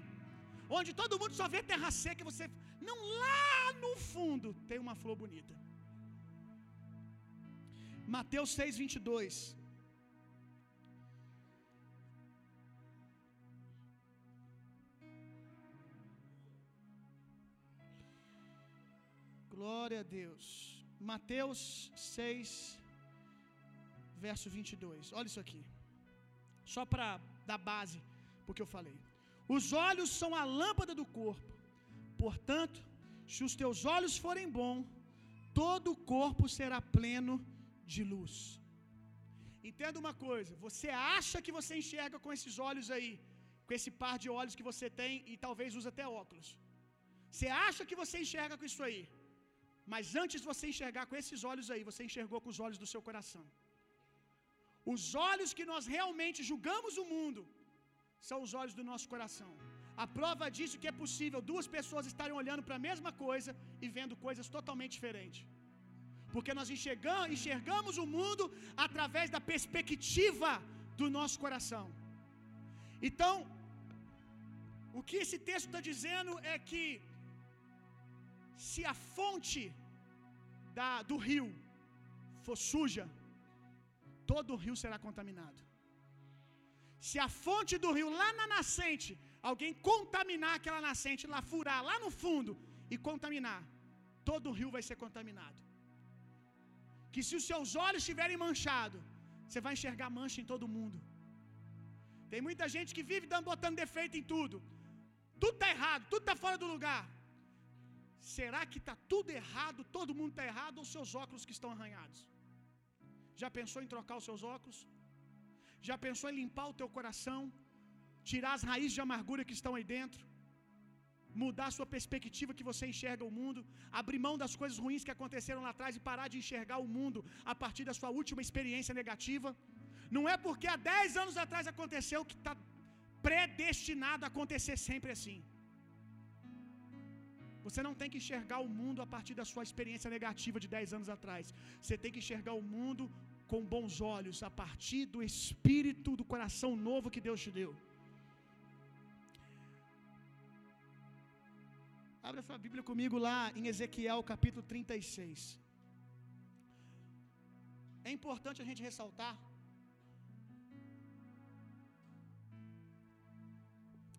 Onde todo mundo só vê terra seca, você não lá no fundo tem uma flor bonita. Mateus 6:22 Glória a Deus. Mateus 6, verso 22. Olha isso aqui. Só para dar base porque eu falei. Os olhos são a lâmpada do corpo. Portanto, se os teus olhos forem bons, todo o corpo será pleno de luz. Entenda uma coisa, você acha que você enxerga com esses olhos aí, com esse par de olhos que você tem e talvez usa até óculos. Você acha que você enxerga com isso aí. Mas antes você enxergar com esses olhos aí, você enxergou com os olhos do seu coração. Os olhos que nós realmente julgamos o mundo são os olhos do nosso coração. A prova disso que é possível duas pessoas estarem olhando para a mesma coisa e vendo coisas totalmente diferentes. Porque nós enxergamos, enxergamos o mundo através da perspectiva do nosso coração. Então, o que esse texto está dizendo é que se a fonte da, do rio for suja, todo o rio será contaminado. Se a fonte do rio lá na nascente, alguém contaminar aquela nascente, lá furar lá no fundo e contaminar, todo o rio vai ser contaminado. Que se os seus olhos estiverem manchados, você vai enxergar mancha em todo mundo. Tem muita gente que vive dando, botando defeito em tudo. Tudo está errado, tudo está fora do lugar. Será que está tudo errado, todo mundo está errado ou seus óculos que estão arranhados? Já pensou em trocar os seus óculos? Já pensou em limpar o teu coração? Tirar as raízes de amargura que estão aí dentro? Mudar a sua perspectiva que você enxerga o mundo? Abrir mão das coisas ruins que aconteceram lá atrás e parar de enxergar o mundo a partir da sua última experiência negativa? Não é porque há 10 anos atrás aconteceu que está predestinado a acontecer sempre assim. Você não tem que enxergar o mundo a partir da sua experiência negativa de 10 anos atrás. Você tem que enxergar o mundo com bons olhos a partir do espírito do coração novo que Deus te deu. Abra sua Bíblia comigo lá em Ezequiel capítulo 36. É importante a gente ressaltar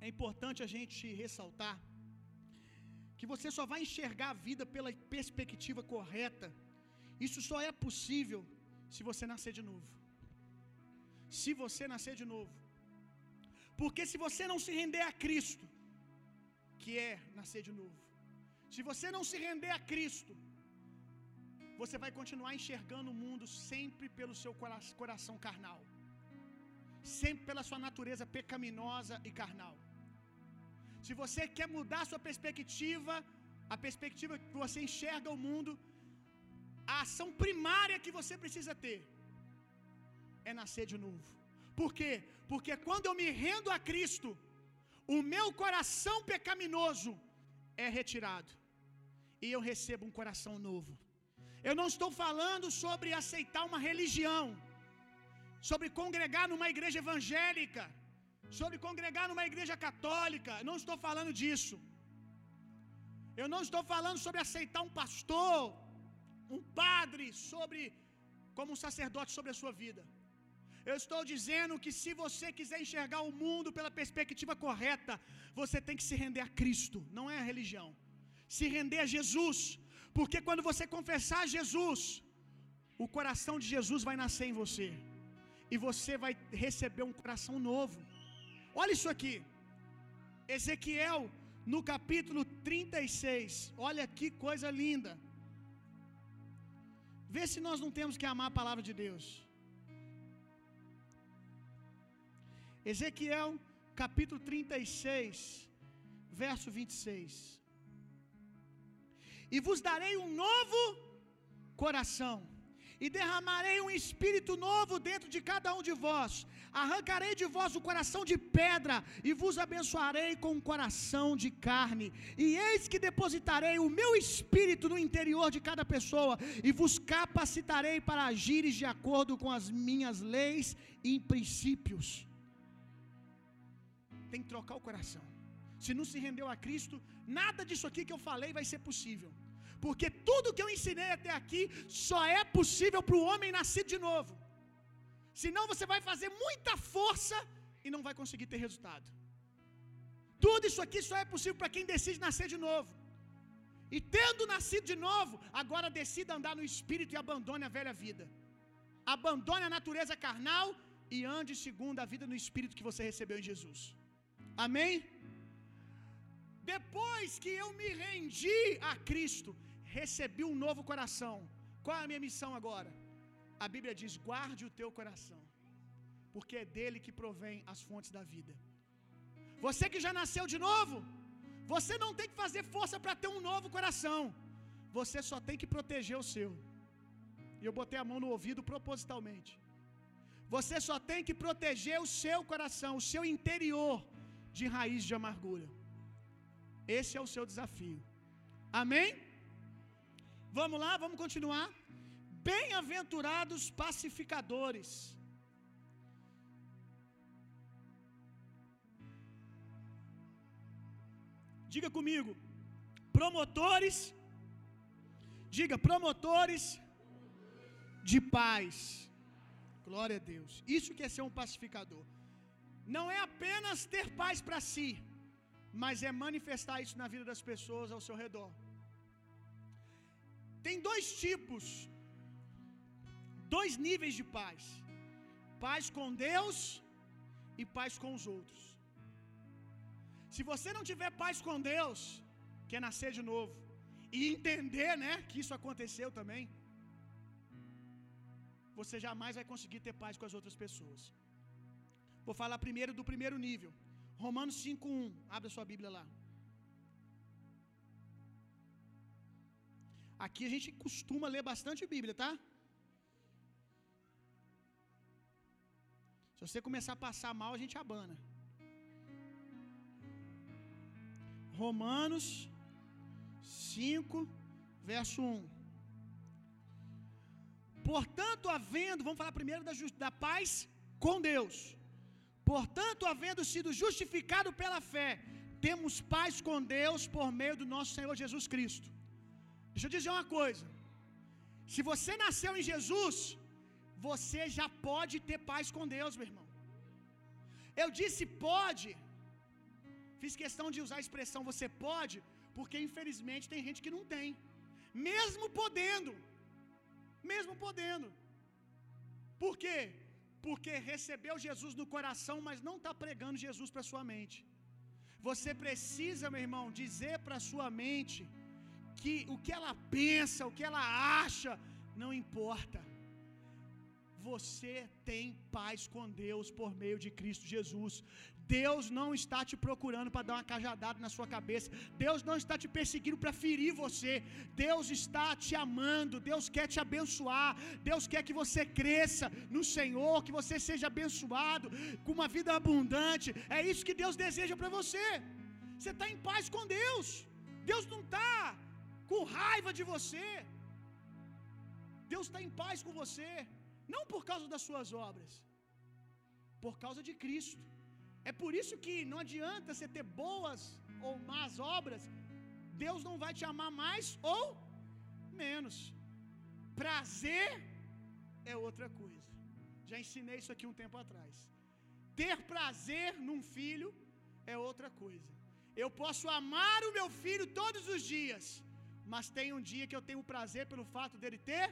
É importante a gente ressaltar que você só vai enxergar a vida pela perspectiva correta. Isso só é possível se você nascer de novo. Se você nascer de novo. Porque se você não se render a Cristo, que é nascer de novo, se você não se render a Cristo, você vai continuar enxergando o mundo sempre pelo seu coração carnal, sempre pela sua natureza pecaminosa e carnal. Se você quer mudar sua perspectiva, a perspectiva que você enxerga o mundo, a ação primária que você precisa ter é nascer de novo. Por quê? Porque quando eu me rendo a Cristo, o meu coração pecaminoso é retirado e eu recebo um coração novo. Eu não estou falando sobre aceitar uma religião, sobre congregar numa igreja evangélica, sobre congregar numa igreja católica. Eu não estou falando disso. Eu não estou falando sobre aceitar um pastor, um padre, sobre como um sacerdote sobre a sua vida. Eu estou dizendo que se você quiser enxergar o mundo pela perspectiva correta, você tem que se render a Cristo, não é a religião. Se render a Jesus, porque quando você confessar Jesus, o coração de Jesus vai nascer em você, e você vai receber um coração novo. Olha isso aqui. Ezequiel, no capítulo 36. Olha que coisa linda. Vê se nós não temos que amar a palavra de Deus. Ezequiel, capítulo 36, verso 26. E vos darei um novo coração e derramarei um espírito novo dentro de cada um de vós. Arrancarei de vós o coração de pedra e vos abençoarei com um coração de carne. E eis que depositarei o meu espírito no interior de cada pessoa e vos capacitarei para agires de acordo com as minhas leis e princípios. Tem que trocar o coração. Se não se rendeu a Cristo, nada disso aqui que eu falei vai ser possível. Porque tudo que eu ensinei até aqui só é possível para o homem nascido de novo. Senão você vai fazer muita força e não vai conseguir ter resultado. Tudo isso aqui só é possível para quem decide nascer de novo. E tendo nascido de novo, agora decida andar no espírito e abandone a velha vida. Abandone a natureza carnal e ande segundo a vida no espírito que você recebeu em Jesus. Amém? Depois que eu me rendi a Cristo, recebi um novo coração. Qual é a minha missão agora? A Bíblia diz: guarde o teu coração, porque é dele que provém as fontes da vida. Você que já nasceu de novo, você não tem que fazer força para ter um novo coração. Você só tem que proteger o seu. E eu botei a mão no ouvido propositalmente. Você só tem que proteger o seu coração, o seu interior de raiz de amargura. Esse é o seu desafio. Amém? Vamos lá, vamos continuar. Bem-aventurados pacificadores. Diga comigo, promotores, diga promotores de paz. Glória a Deus. Isso que é ser um pacificador. Não é apenas ter paz para si, mas é manifestar isso na vida das pessoas ao seu redor. Tem dois tipos, dois níveis de paz: paz com Deus e paz com os outros. Se você não tiver paz com Deus, quer nascer de novo e entender, né, que isso aconteceu também, você jamais vai conseguir ter paz com as outras pessoas. Vou falar primeiro do primeiro nível. Romanos 5:1. Abra sua Bíblia lá. Aqui a gente costuma ler bastante Bíblia, tá? Se você começar a passar mal, a gente abana. Romanos 5, verso 1. Portanto, havendo, vamos falar primeiro da, da paz com Deus. Portanto, havendo sido justificado pela fé, temos paz com Deus por meio do nosso Senhor Jesus Cristo. Deixa eu dizer uma coisa. Se você nasceu em Jesus, você já pode ter paz com Deus, meu irmão. Eu disse pode. Fiz questão de usar a expressão você pode, porque infelizmente tem gente que não tem. Mesmo podendo. Mesmo podendo. Por quê? Porque recebeu Jesus no coração, mas não está pregando Jesus para sua mente. Você precisa, meu irmão, dizer para sua mente que o que ela pensa, o que ela acha, não importa. Você tem paz com Deus por meio de Cristo Jesus. Deus não está te procurando para dar uma cajadada na sua cabeça. Deus não está te perseguindo para ferir você. Deus está te amando. Deus quer te abençoar. Deus quer que você cresça no Senhor, que você seja abençoado com uma vida abundante. É isso que Deus deseja para você. Você está em paz com Deus. Deus não está com raiva de você. Deus está em paz com você, não por causa das suas obras, por causa de Cristo. É por isso que não adianta você ter boas ou más obras, Deus não vai te amar mais ou menos. Prazer é outra coisa. Já ensinei isso aqui um tempo atrás. Ter prazer num filho é outra coisa. Eu posso amar o meu filho todos os dias, mas tem um dia que eu tenho prazer pelo fato dele ter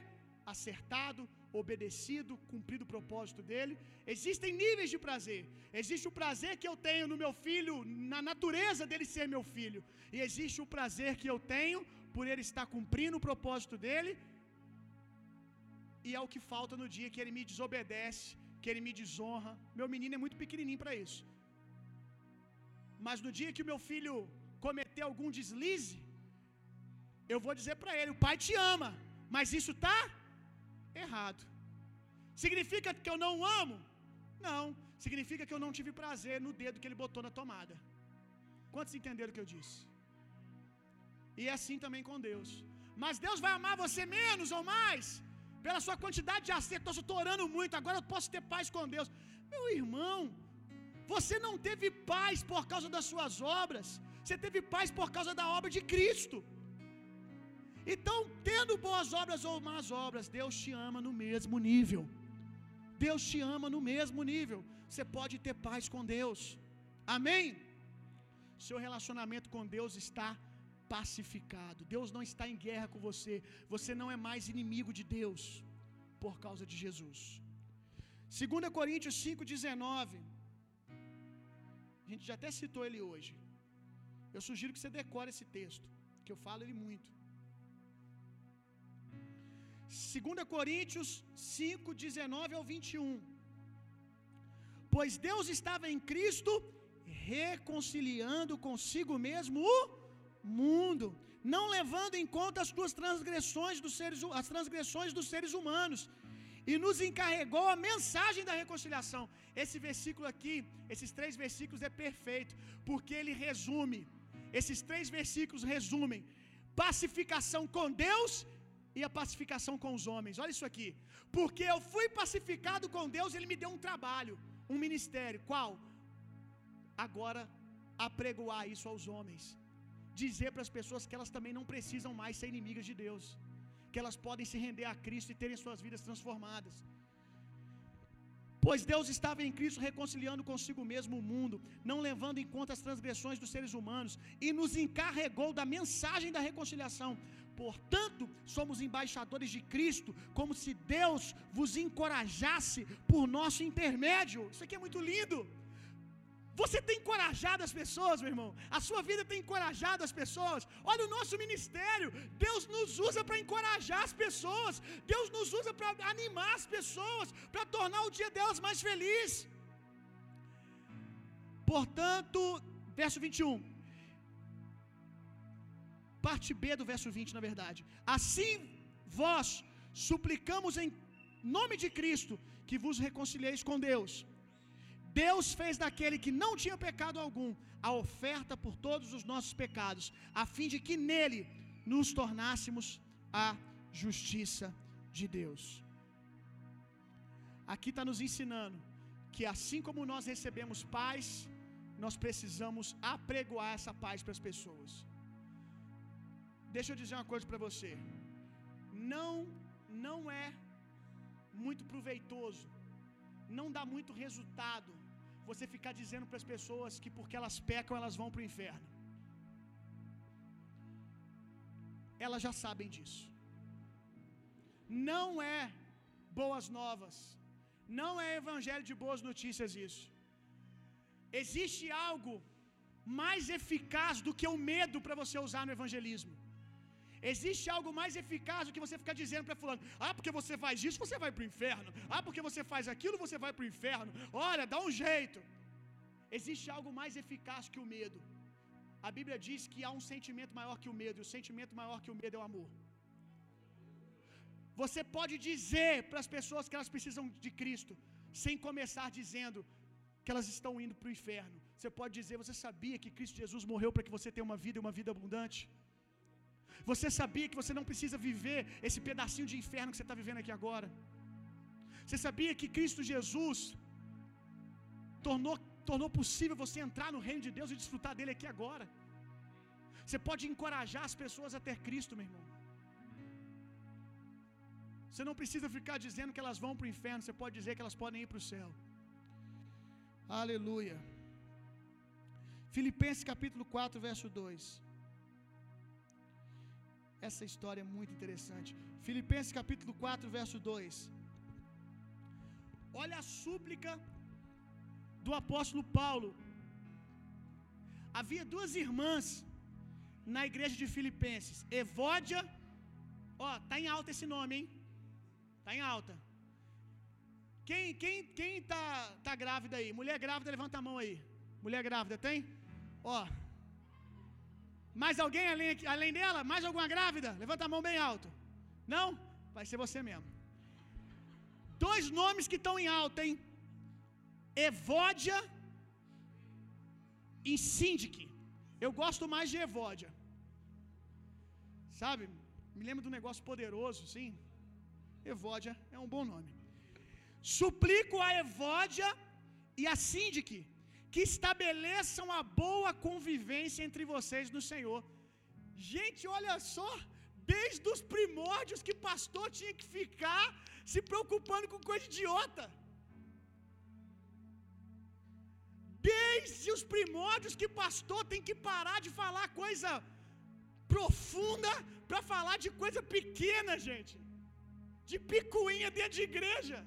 acertado, obedecido, cumprido o propósito dele. Existem níveis de prazer. Existe o prazer que eu tenho no meu filho, na natureza dele ser meu filho, e existe o prazer que eu tenho por ele estar cumprindo o propósito dele. E é o que falta no dia que ele me desobedece, que ele me desonra. Meu menino é muito pequenininho para isso. Mas no dia que o meu filho cometer algum deslize, eu vou dizer para ele: o pai te ama, mas isso está errado. Significa que eu não amo? Não. Significa que eu não tive prazer no dedo que ele botou na tomada. Quantos entenderam o que eu disse? E é assim também com Deus. Mas Deus vai amar você menos ou mais pela sua quantidade de acerto. Eu estou orando muito, agora eu posso ter paz com Deus. Meu irmão, você não teve paz por causa das suas obras, você teve paz por causa da obra de Cristo. Então, tendo boas obras ou más obras, Deus te ama no mesmo nível. Deus te ama no mesmo nível. Você pode ter paz com Deus. Amém? Seu relacionamento com Deus está pacificado. Deus não está em guerra com você. Você não é mais inimigo de Deus por causa de Jesus. 2 Coríntios 5,19. A gente já até citou ele hoje. Eu sugiro que você decore esse texto, que eu falo ele muito. 2 Coríntios 5, 19 ao 21. Pois Deus estava em Cristo reconciliando consigo mesmo o mundo, não levando em conta as tuas transgressões dos seres, as transgressões dos seres humanos, e nos encarregou a mensagem da reconciliação. Esse versículo aqui, esses três versículos é perfeito, porque ele resume, esses três versículos resumem pacificação com Deus e a pacificação com os homens. Olha isso aqui. Porque eu fui pacificado com Deus, ele me deu um trabalho, um ministério. Qual? Agora apregoar isso aos homens. Dizer para as pessoas que elas também não precisam mais ser inimigas de Deus, que elas podem se render a Cristo e terem suas vidas transformadas. Pois Deus estava em Cristo reconciliando consigo mesmo o mundo, não levando em conta as transgressões dos seres humanos, e nos encarregou da mensagem da reconciliação. Portanto, somos embaixadores de Cristo, como se Deus vos encorajasse por nosso intermédio. Isso aqui é muito lindo. Você tem encorajado as pessoas, meu irmão? A sua vida tem encorajado as pessoas? Olha o nosso ministério. Deus nos usa para encorajar as pessoas. Deus nos usa para animar as pessoas, para tornar o dia delas mais feliz. Portanto, verso 21. Parte B do verso 20, na verdade. Assim vós suplicamos em nome de Cristo que vos reconcilieis com Deus. Deus fez daquele que não tinha pecado algum a oferta por todos os nossos pecados, a fim de que nele nos tornássemos a justiça de Deus. Aqui está nos ensinando que assim como nós recebemos paz, nós precisamos apregoar essa paz para as pessoas. Deixa eu dizer uma coisa para você. Não, não é muito proveitoso, não dá muito resultado você ficar dizendo para as pessoas que porque elas pecam elas vão para o inferno. Elas já sabem disso. Não é boas novas. Não é evangelho de boas notícias isso. Existe algo mais eficaz do que o medo para você usar no evangelismo. Existe algo mais eficaz do que você ficar dizendo para fulano: "Ah, porque você faz isso, você vai para o inferno. Ah, porque você faz aquilo, você vai para o inferno. Olha, dá um jeito." Existe algo mais eficaz que o medo. A Bíblia diz que há um sentimento maior que o medo, e o sentimento maior que o medo é o amor. Você pode dizer para as pessoas que elas precisam de Cristo, sem começar dizendo que elas estão indo para o inferno. Você pode dizer: Você sabia que Cristo Jesus morreu para que você tenha uma vida e uma vida abundante? Você sabia que você não precisa viver esse pedacinho de inferno que você está vivendo aqui agora? Você sabia que Cristo Jesus tornou, tornou possível você entrar no reino de Deus e desfrutar dele aqui agora? Você pode encorajar as pessoas a ter Cristo, meu irmão. Você não precisa ficar dizendo que elas vão para o inferno, você pode dizer que elas podem ir para o céu. Aleluia. Filipenses capítulo 4, verso 2. Essa história é muito interessante. Filipenses capítulo 4, verso 2. Olha a súplica do apóstolo Paulo. Havia duas irmãs na igreja de Filipenses, Evódia, ó, tá em alta esse nome, hein? Tá em alta. Quem quem quem tá tá grávida aí? Mulher grávida, levanta a mão aí. Mulher grávida tem? Ó, mais alguém além, além dela? Mais alguma grávida? Levanta a mão bem alto. Não? Vai ser você mesmo. Dois nomes que estão em alta, hein? Evódia e Síndique. Eu gosto mais de Evódia. Sabe? Me lembro de um negócio poderoso, sim. Evódia é um bom nome. Suplico a Evódia e a Síndique que estabeleçam a boa convivência entre vocês no Senhor. Gente, olha só, desde os primórdios que pastor tinha que ficar se preocupando com coisa idiota. Desde os primórdios que pastor tem que parar de falar coisa profunda para falar de coisa pequena, gente. De picuinha dentro de igreja.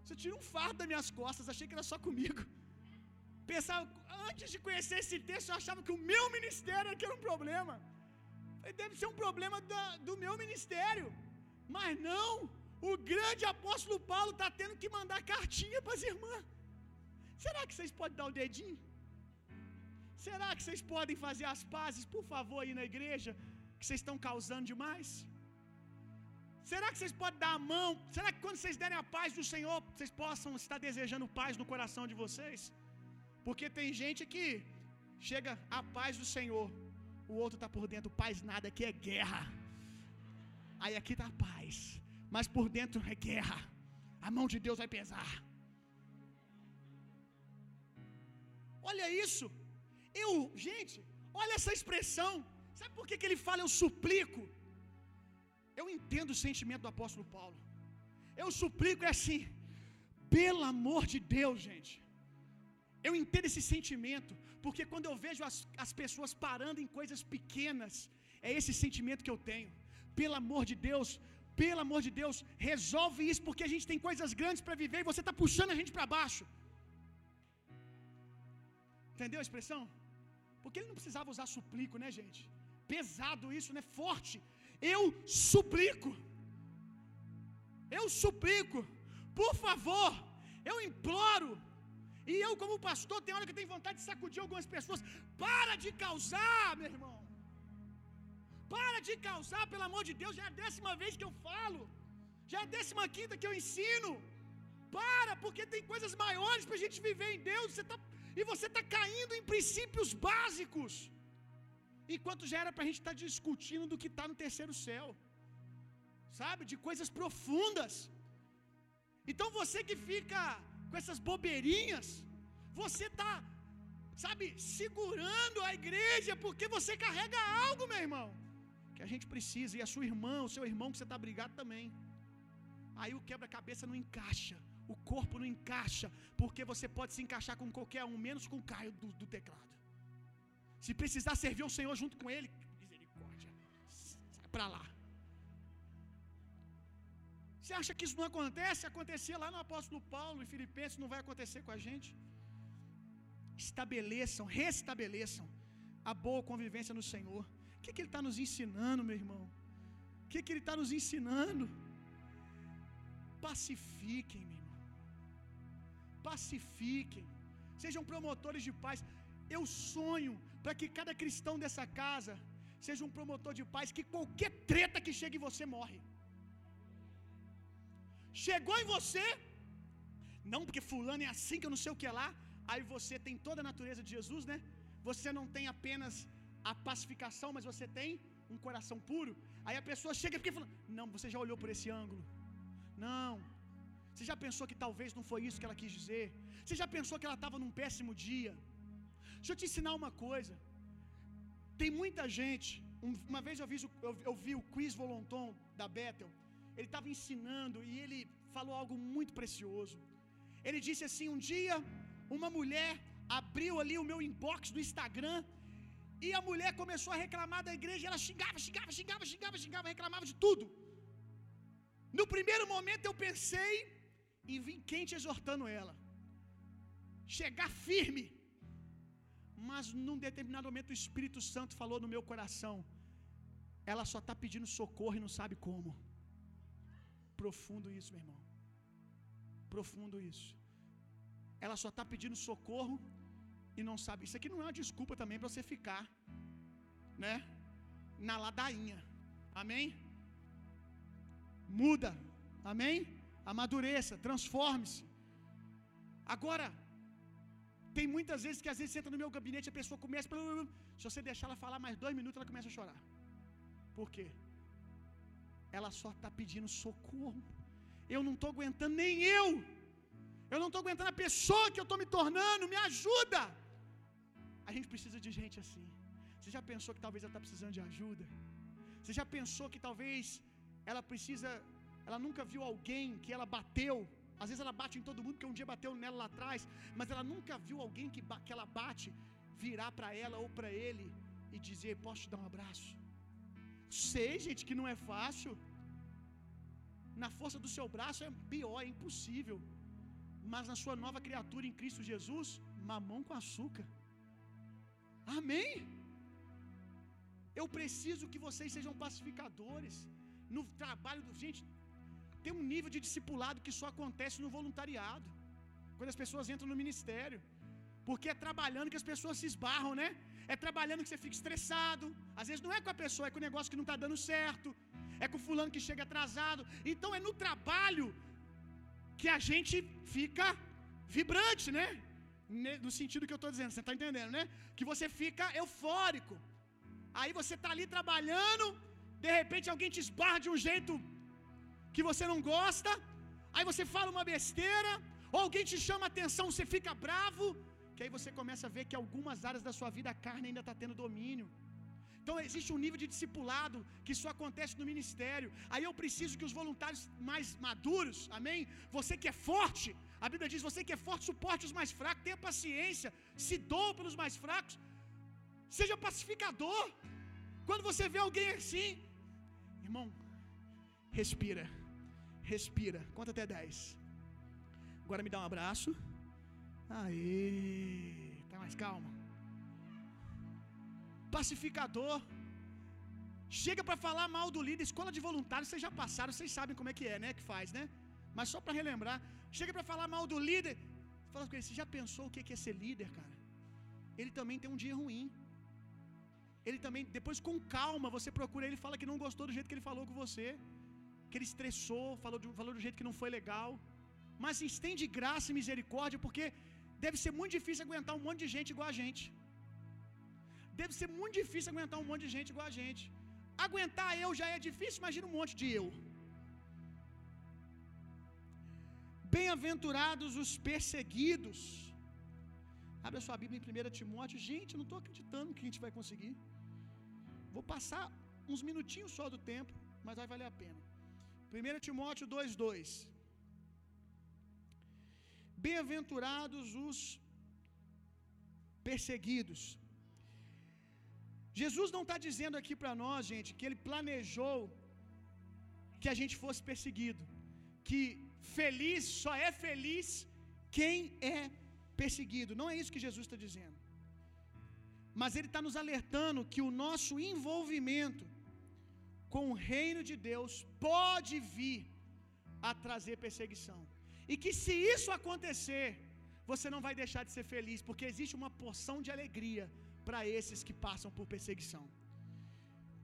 Você tira um fardo das minhas costas, achei que era só comigo. Pensava, antes de conhecer esse texto, eu achava que o meu ministério aqui era um problema. Deve ser um problema da, do meu ministério. Mas não, o grande apóstolo Paulo está tendo que mandar cartinha para as irmãs. Será que vocês podem dar o dedinho? Será que vocês podem fazer as pazes, por favor, aí na igreja? Que vocês estão causando demais? Será que vocês podem dar a mão? Será que quando vocês derem a paz do Senhor, vocês possam estar desejando paz no coração de vocês? Porque tem gente que chega a paz do Senhor, o outro está por dentro, paz nada, aqui é guerra. Aí aqui está a paz, mas por dentro é guerra. A mão de Deus vai pesar. Olha isso. Eu, gente, olha essa expressão. Sabe por que, que ele fala eu suplico? Eu entendo o sentimento do apóstolo Paulo. Eu suplico é assim, pelo amor de Deus, gente. Eu entendo esse sentimento, porque quando eu vejo as, as pessoas parando em coisas pequenas, é esse sentimento que eu tenho. Pelo amor de Deus, pelo amor de Deus, resolve isso, porque a gente tem coisas grandes para viver e você está puxando a gente para baixo. Entendeu a expressão? Porque ele não precisava usar suplico, né, gente? Pesado isso, né? Forte. Eu suplico. Eu suplico. Por favor, eu imploro. E eu, como pastor, tem hora que tenho vontade de sacudir algumas pessoas. Para de causar, meu irmão. Para de causar, pelo amor de Deus. Já é a décima vez que eu falo. Já é a décima quinta que eu ensino. Para, porque tem coisas maiores para a gente viver em Deus. Você está e você está caindo em princípios básicos. Enquanto já era para a gente estar tá discutindo do que está no terceiro céu, sabe? De coisas profundas. Então você que fica com essas bobeirinhas, você está, sabe, segurando a igreja porque você carrega algo, meu irmão, que a gente precisa, e a sua irmã, o seu irmão que você está brigado também. Aí o quebra-cabeça não encaixa. O corpo não encaixa, porque você pode se encaixar com qualquer um, menos com o Caio do, do teclado. Se precisar servir o Senhor junto com ele, misericórdia, sai para lá. Você acha que isso não acontece? Acontecia lá no apóstolo Paulo, em Filipenses, não vai acontecer com a gente. Estabeleçam, restabeleçam a boa convivência no Senhor. O que, que Ele está nos ensinando, meu irmão? O que, que Ele está nos ensinando? Pacifiquem, meu pacifiquem, sejam promotores de paz. Eu sonho para que cada cristão dessa casa seja um promotor de paz, que qualquer treta que chegue em você morre. Chegou em você, não porque fulano é assim que eu não sei o que é lá, aí você tem toda a natureza de Jesus, né? Você não tem apenas a pacificação, mas você tem um coração puro. Aí a pessoa chega e fala: Não, você já olhou por esse ângulo. Não, você já pensou que talvez não foi isso que ela quis dizer? Você já pensou que ela estava num péssimo dia? Deixa eu te ensinar uma coisa. Tem muita gente. Uma vez eu vi, eu vi o Quiz Volonton da Bethel. Ele estava ensinando e ele falou algo muito precioso. Ele disse assim: Um dia, uma mulher abriu ali o meu inbox do Instagram e a mulher começou a reclamar da igreja. Ela xingava, xingava, xingava, xingava, xingava, reclamava de tudo. No primeiro momento eu pensei e vim quente exortando ela. Chegar firme. Mas num determinado momento o Espírito Santo falou no meu coração: ela só está pedindo socorro e não sabe como. Profundo isso, meu irmão. Profundo isso. Ela só está pedindo socorro e não sabe. Isso aqui não é uma desculpa também para você ficar, né? Na ladainha. Amém? Muda. Amém? amadureça, transforme-se. Agora, tem muitas vezes que às vezes você entra no meu gabinete a pessoa começa. Se você deixar ela falar mais dois minutos, ela começa a chorar. Por quê? Ela só está pedindo socorro. Eu não estou aguentando, nem eu. Eu não estou aguentando a pessoa que eu estou me tornando. Me ajuda. A gente precisa de gente assim. Você já pensou que talvez ela está precisando de ajuda? Você já pensou que talvez ela precisa ela nunca viu alguém que ela bateu. Às vezes ela bate em todo mundo, porque um dia bateu nela lá atrás. Mas ela nunca viu alguém que, que ela bate virar para ela ou para ele e dizer: Posso te dar um abraço? Sei, gente, que não é fácil. Na força do seu braço é pior, é impossível. Mas na sua nova criatura em Cristo Jesus, mamão com açúcar. Amém? Eu preciso que vocês sejam pacificadores no trabalho do gente. Tem um nível de discipulado que só acontece no voluntariado. Quando as pessoas entram no ministério. Porque é trabalhando que as pessoas se esbarram, né? É trabalhando que você fica estressado. Às vezes não é com a pessoa, é com o negócio que não está dando certo. É com o fulano que chega atrasado. Então é no trabalho que a gente fica vibrante, né? No sentido que eu estou dizendo, você está entendendo, né? Que você fica eufórico. Aí você está ali trabalhando, de repente alguém te esbarra de um jeito que você não gosta, aí você fala uma besteira, ou alguém te chama atenção, você fica bravo, que aí você começa a ver que algumas áreas da sua vida a carne ainda está tendo domínio. Então existe um nível de discipulado que só acontece no ministério. Aí eu preciso que os voluntários mais maduros, amém? Você que é forte, a Bíblia diz: você que é forte, suporte os mais fracos, tenha paciência, se doa pelos mais fracos, seja pacificador. Quando você vê alguém assim, irmão, respira, respira, conta até 10. Agora me dá um abraço. Aê, tá mais calma. Pacificador. Chega para falar mal do líder, escola de voluntários, vocês já passaram, vocês sabem como é que é, né? Que faz, né? Mas só para relembrar, chega para falar mal do líder, fala com ele, você já pensou o que é ser líder, cara? Ele também tem um dia ruim. Ele também, depois com calma, você procura ele fala que não gostou do jeito que ele falou com você, que ele estressou, falou, falou do jeito que não foi legal. Mas estende graça e misericórdia, porque deve ser muito difícil aguentar um monte de gente igual a gente. Deve ser muito difícil aguentar um monte de gente igual a gente. Aguentar eu já é difícil, imagina um monte de eu. Bem-aventurados os perseguidos. Abre a sua Bíblia em 1 Timóteo. Gente, não estou acreditando que a gente vai conseguir. Vou passar uns minutinhos só do tempo, mas vai valer a pena. 1 Timóteo 2,2. Bem-aventurados os perseguidos. Jesus não está dizendo aqui para nós, gente, que ele planejou que a gente fosse perseguido. Que feliz só é feliz quem é perseguido. Não é isso que Jesus está dizendo. Mas ele está nos alertando que o nosso envolvimento com o reino de Deus pode vir a trazer perseguição. E que se isso acontecer, você não vai deixar de ser feliz, porque existe uma porção de alegria para esses que passam por perseguição.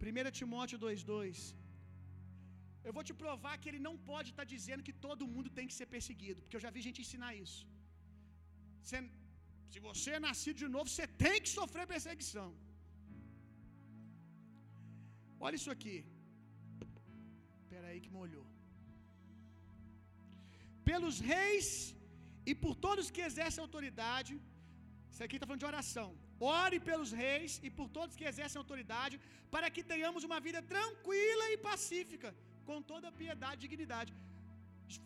1 Timóteo 2,2 Eu vou te provar que ele não pode estar tá dizendo que todo mundo tem que ser perseguido, porque eu já vi gente ensinar isso. Você, se você é nascido de novo, você tem que sofrer perseguição. Olha isso aqui. Espera aí que molhou. Pelos reis e por todos que exercem autoridade. Isso aqui está falando de oração. Ore pelos reis e por todos que exercem autoridade, para que tenhamos uma vida tranquila e pacífica, com toda piedade e dignidade.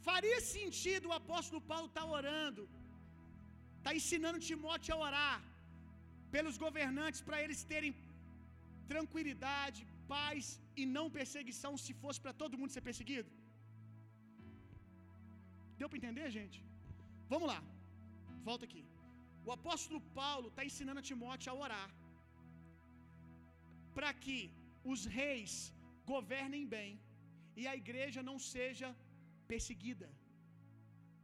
Faria sentido o apóstolo Paulo estar tá orando, está ensinando Timóteo a orar pelos governantes para eles terem tranquilidade, paz e não perseguição, se fosse para todo mundo ser perseguido? Deu para entender, gente? Vamos lá, volta aqui. O apóstolo Paulo está ensinando a Timóteo a orar para que os reis governem bem e a igreja não seja perseguida,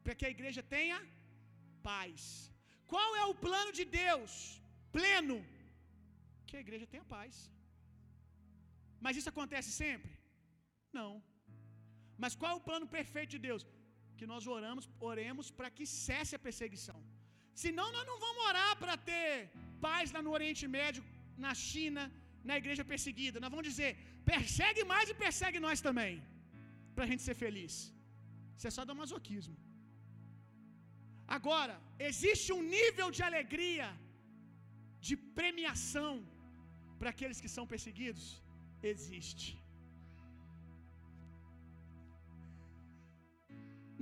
para que a igreja tenha paz. Qual é o plano de Deus? Pleno, que a igreja tenha paz. Mas isso acontece sempre? Não. Mas qual é o plano perfeito de Deus? Que nós oramos, oremos para que cesse a perseguição. Senão nós não vamos orar para ter paz lá no Oriente Médio, na China, na igreja perseguida. Nós vamos dizer: persegue mais e persegue nós também, para a gente ser feliz. Isso é só do masoquismo. Agora, existe um nível de alegria, de premiação para aqueles que são perseguidos? Existe.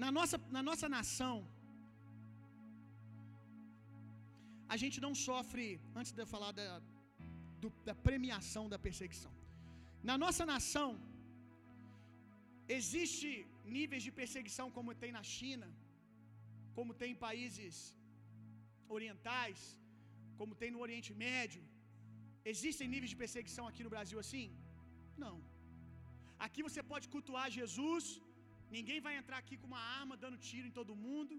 Na nossa, na nossa nação, a gente não sofre, antes de eu falar da, do, da premiação da perseguição, Na nossa nação existe níveis de perseguição como tem na China, como tem em países orientais, como tem no Oriente Médio. Existem níveis de perseguição aqui no Brasil assim? Não. Aqui você pode cultuar Jesus, ninguém vai entrar aqui com uma arma dando tiro em todo mundo.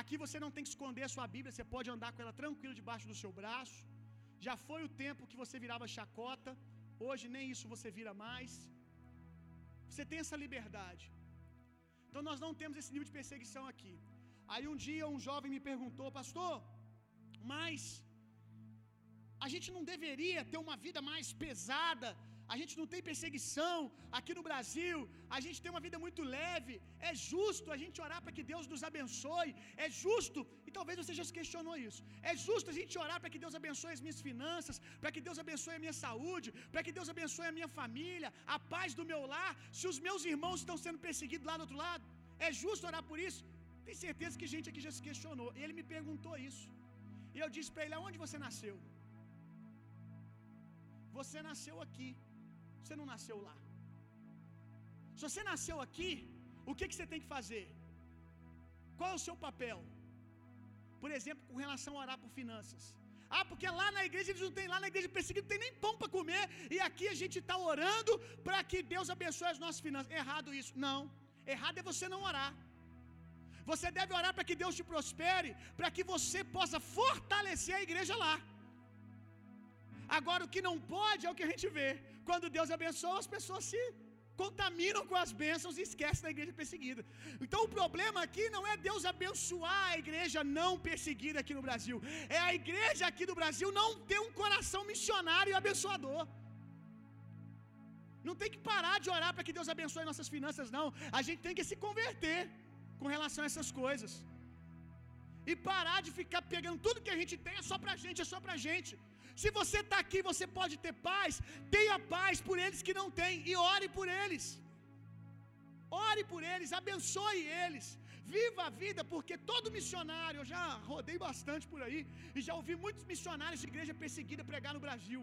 Aqui você não tem que esconder a sua Bíblia, você pode andar com ela tranquilo debaixo do seu braço. Já foi o tempo que você virava chacota, hoje nem isso você vira mais. Você tem essa liberdade. Então nós não temos esse nível de perseguição aqui. Aí um dia um jovem me perguntou, pastor, mas a gente não deveria ter uma vida mais pesada, a gente não tem perseguição aqui no Brasil, a gente tem uma vida muito leve. É justo a gente orar para que Deus nos abençoe. É justo, e talvez você já se questionou isso. É justo a gente orar para que Deus abençoe as minhas finanças, para que Deus abençoe a minha saúde, para que Deus abençoe a minha família, a paz do meu lar. Se os meus irmãos estão sendo perseguidos lá do outro lado, é justo orar por isso? Tem certeza que gente aqui já se questionou. E ele me perguntou isso. E eu disse para ele: aonde você nasceu? Você nasceu aqui. Você não nasceu lá. Se você nasceu aqui, o que, que você tem que fazer? Qual é o seu papel? Por exemplo, com relação a orar por finanças. Ah, porque lá na igreja eles não tem, lá na igreja perseguido não tem nem pão para comer, e aqui a gente está orando para que Deus abençoe as nossas finanças. Errado isso. Não. Errado é você não orar. Você deve orar para que Deus te prospere, para que você possa fortalecer a igreja lá. Agora, o que não pode é o que a gente vê. Quando Deus abençoa, as pessoas se contaminam com as bênçãos e esquecem da igreja perseguida. Então, o problema aqui não é Deus abençoar a igreja não perseguida aqui no Brasil, é a igreja aqui do Brasil não ter um coração missionário e abençoador. Não tem que parar de orar para que Deus abençoe nossas finanças, não. A gente tem que se converter com relação a essas coisas. E parar de ficar pegando tudo que a gente tem é só pra gente, é só pra gente. Se você está aqui, você pode ter paz. Tenha paz por eles que não têm e ore por eles. Ore por eles, abençoe eles. Viva a vida, porque todo missionário, eu já rodei bastante por aí e já ouvi muitos missionários de igreja perseguida pregar no Brasil.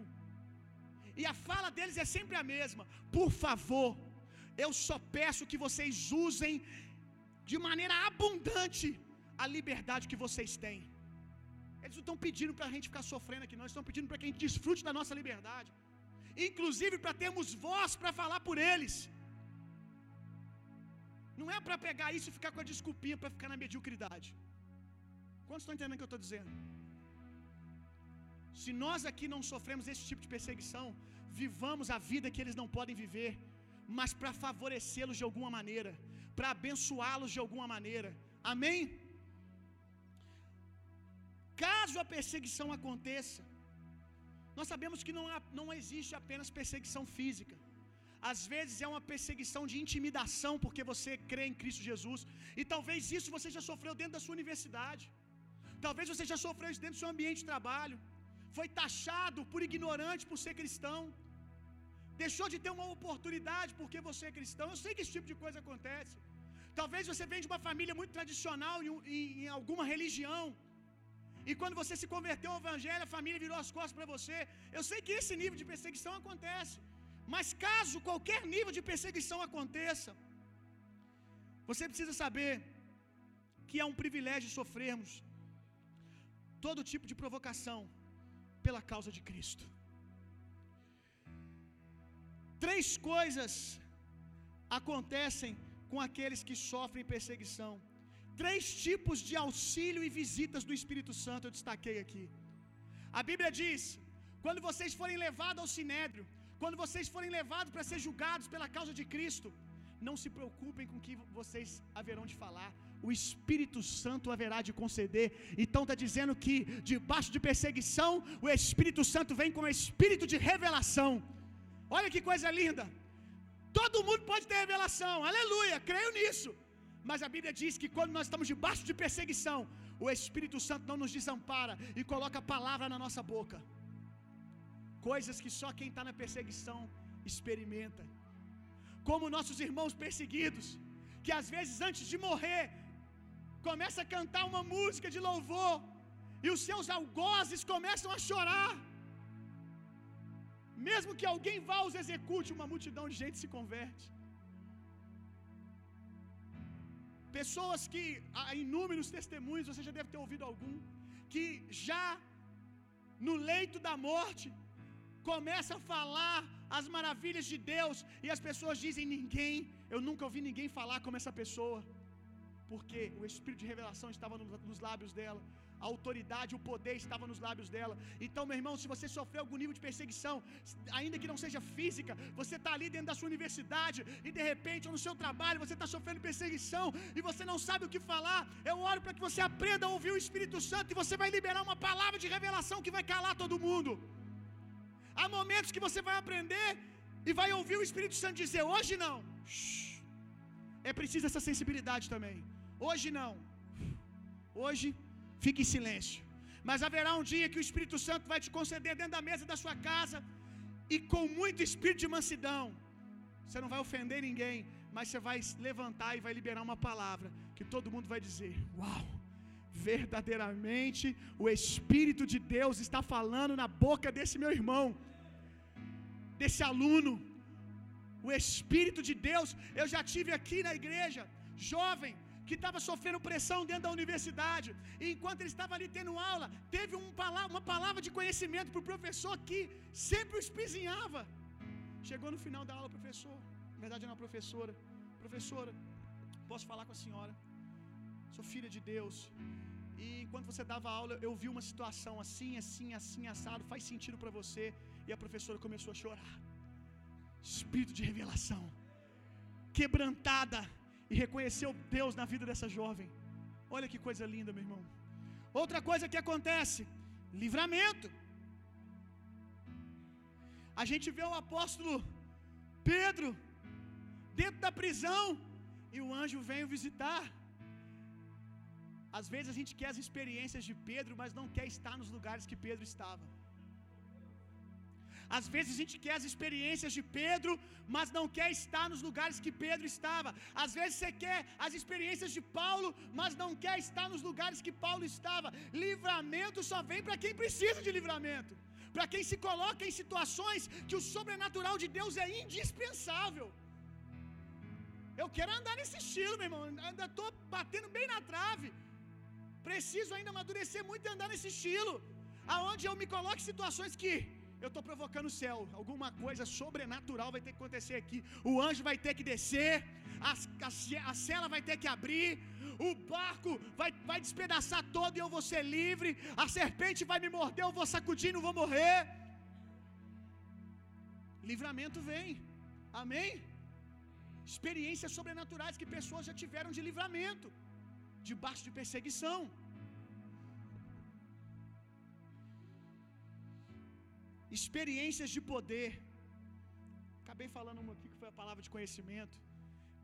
E a fala deles é sempre a mesma: por favor, eu só peço que vocês usem de maneira abundante a liberdade que vocês têm. Eles não estão pedindo para a gente ficar sofrendo aqui, não. Eles estão pedindo para que a gente desfrute da nossa liberdade. Inclusive para termos voz para falar por eles. Não é para pegar isso e ficar com a desculpinha para ficar na mediocridade. Quantos estão entendendo o que eu estou dizendo? Se nós aqui não sofremos esse tipo de perseguição, vivamos a vida que eles não podem viver, mas para favorecê-los de alguma maneira, para abençoá-los de alguma maneira. Amém? Caso a perseguição aconteça, nós sabemos que não, há, não existe apenas perseguição física. Às vezes é uma perseguição de intimidação porque você crê em Cristo Jesus. E talvez isso você já sofreu dentro da sua universidade. Talvez você já sofreu isso dentro do seu ambiente de trabalho. Foi taxado por ignorante por ser cristão. Deixou de ter uma oportunidade porque você é cristão. Eu sei que esse tipo de coisa acontece. Talvez você venha de uma família muito tradicional em, em, em alguma religião. E quando você se converteu ao evangelho, a família virou as costas para você. Eu sei que esse nível de perseguição acontece. Mas caso qualquer nível de perseguição aconteça, você precisa saber que é um privilégio sofrermos todo tipo de provocação pela causa de Cristo. Três coisas acontecem com aqueles que sofrem perseguição. Três tipos de auxílio e visitas do Espírito Santo eu destaquei aqui. A Bíblia diz: quando vocês forem levados ao sinédrio, quando vocês forem levados para ser julgados pela causa de Cristo, não se preocupem com o que vocês haverão de falar, o Espírito Santo haverá de conceder. Então está dizendo que debaixo de perseguição, o Espírito Santo vem com o espírito de revelação. Olha que coisa linda! Todo mundo pode ter revelação, aleluia, creio nisso. Mas a Bíblia diz que quando nós estamos debaixo de perseguição, o Espírito Santo não nos desampara e coloca a palavra na nossa boca. Coisas que só quem está na perseguição experimenta. Como nossos irmãos perseguidos, que às vezes antes de morrer, começa a cantar uma música de louvor, e os seus algozes começam a chorar. Mesmo que alguém vá os execute, uma multidão de gente se converte. Pessoas que, há inúmeros testemunhos, você já deve ter ouvido algum, que já no leito da morte começa a falar as maravilhas de Deus e as pessoas dizem: ninguém, eu nunca ouvi ninguém falar como essa pessoa, porque o espírito de revelação estava nos lábios dela a autoridade, o poder estava nos lábios dela. Então, meu irmão, se você sofreu algum nível de perseguição, ainda que não seja física, você está ali dentro da sua universidade e de repente, ou no seu trabalho, você está sofrendo perseguição e você não sabe o que falar. Eu oro para que você aprenda a ouvir o Espírito Santo e você vai liberar uma palavra de revelação que vai calar todo mundo. Há momentos que você vai aprender e vai ouvir o Espírito Santo dizer: hoje não. É preciso essa sensibilidade também. Hoje não. Hoje Fique em silêncio. Mas haverá um dia que o Espírito Santo vai te conceder dentro da mesa da sua casa e com muito espírito de mansidão. Você não vai ofender ninguém, mas você vai levantar e vai liberar uma palavra que todo mundo vai dizer: Uau! Verdadeiramente o Espírito de Deus está falando na boca desse meu irmão, desse aluno. O Espírito de Deus, eu já tive aqui na igreja, jovem, que estava sofrendo pressão dentro da universidade, e enquanto ele estava ali tendo aula, teve um uma palavra de conhecimento para o professor que sempre o espizinhava. Chegou no final da aula, professor, na verdade uma professora, professora, posso falar com a senhora? Sou filha de Deus. E enquanto você dava aula, eu vi uma situação assim, assim, assim, assado, faz sentido para você. E a professora começou a chorar. Espírito de revelação, quebrantada e reconheceu Deus na vida dessa jovem. Olha que coisa linda, meu irmão. Outra coisa que acontece: livramento. A gente vê o apóstolo Pedro dentro da prisão e o anjo vem o visitar. Às vezes a gente quer as experiências de Pedro, mas não quer estar nos lugares que Pedro estava. Às vezes a gente quer as experiências de Pedro, mas não quer estar nos lugares que Pedro estava. Às vezes você quer as experiências de Paulo, mas não quer estar nos lugares que Paulo estava. Livramento só vem para quem precisa de livramento. Para quem se coloca em situações que o sobrenatural de Deus é indispensável. Eu quero andar nesse estilo, meu irmão. Ainda estou batendo bem na trave. Preciso ainda amadurecer muito e andar nesse estilo. Aonde eu me coloco em situações que eu estou provocando o céu. Alguma coisa sobrenatural vai ter que acontecer aqui. O anjo vai ter que descer. A, a, a cela vai ter que abrir. O barco vai, vai despedaçar todo e eu vou ser livre. A serpente vai me morder, eu vou sacudir não vou morrer. Livramento vem. Amém? Experiências sobrenaturais que pessoas já tiveram de livramento, debaixo de perseguição. Experiências de poder. Acabei falando uma aqui que foi a palavra de conhecimento.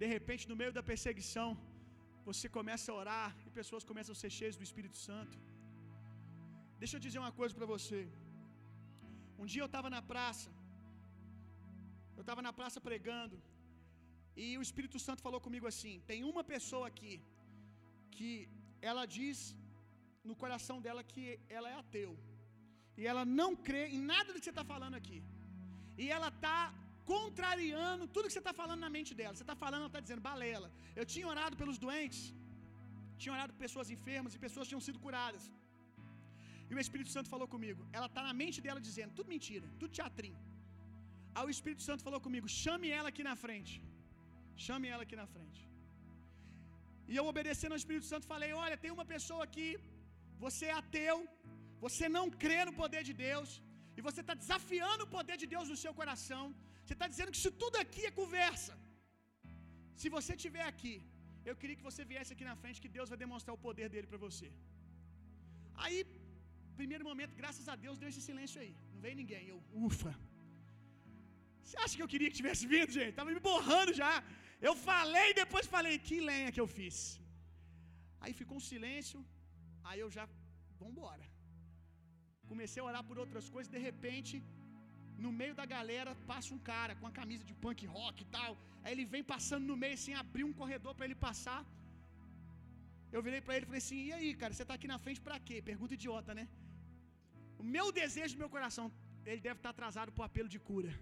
De repente, no meio da perseguição, você começa a orar e pessoas começam a ser cheias do Espírito Santo. Deixa eu dizer uma coisa para você. Um dia eu estava na praça, eu estava na praça pregando, e o Espírito Santo falou comigo assim: tem uma pessoa aqui que ela diz no coração dela que ela é ateu e ela não crê em nada do que você está falando aqui, e ela está contrariando tudo que você está falando na mente dela. Você está falando, ela está dizendo, balela. Eu tinha orado pelos doentes, tinha orado por pessoas enfermas e pessoas tinham sido curadas. E o Espírito Santo falou comigo. Ela está na mente dela dizendo, tudo mentira, tudo teatrinho. Aí o Espírito Santo falou comigo: chame ela aqui na frente. Chame ela aqui na frente. E eu obedecendo ao Espírito Santo falei: Olha, tem uma pessoa aqui, você é ateu, você não crê no poder de Deus, e você está desafiando o poder de Deus no seu coração. Você está dizendo que isso tudo aqui é conversa. Se você estiver aqui, eu queria que você viesse aqui na frente, que Deus vai demonstrar o poder dele para você. Aí, primeiro momento, graças a Deus, deu esse silêncio aí. Não veio ninguém. Eu, ufa. Você acha que eu queria que tivesse vindo, gente? Tava me borrando já. Eu falei e depois falei, que lenha que eu fiz. Aí ficou um silêncio. Aí eu já, vambora. Comecei a orar por outras coisas, de repente, no meio da galera, passa um cara com a camisa de punk rock e tal. Aí ele vem passando no meio assim, abriu um corredor para ele passar. Eu virei para ele e falei assim: "E aí, cara, você tá aqui na frente para quê?" Pergunta idiota, né? O meu desejo meu coração, ele deve estar atrasado pro apelo de cura.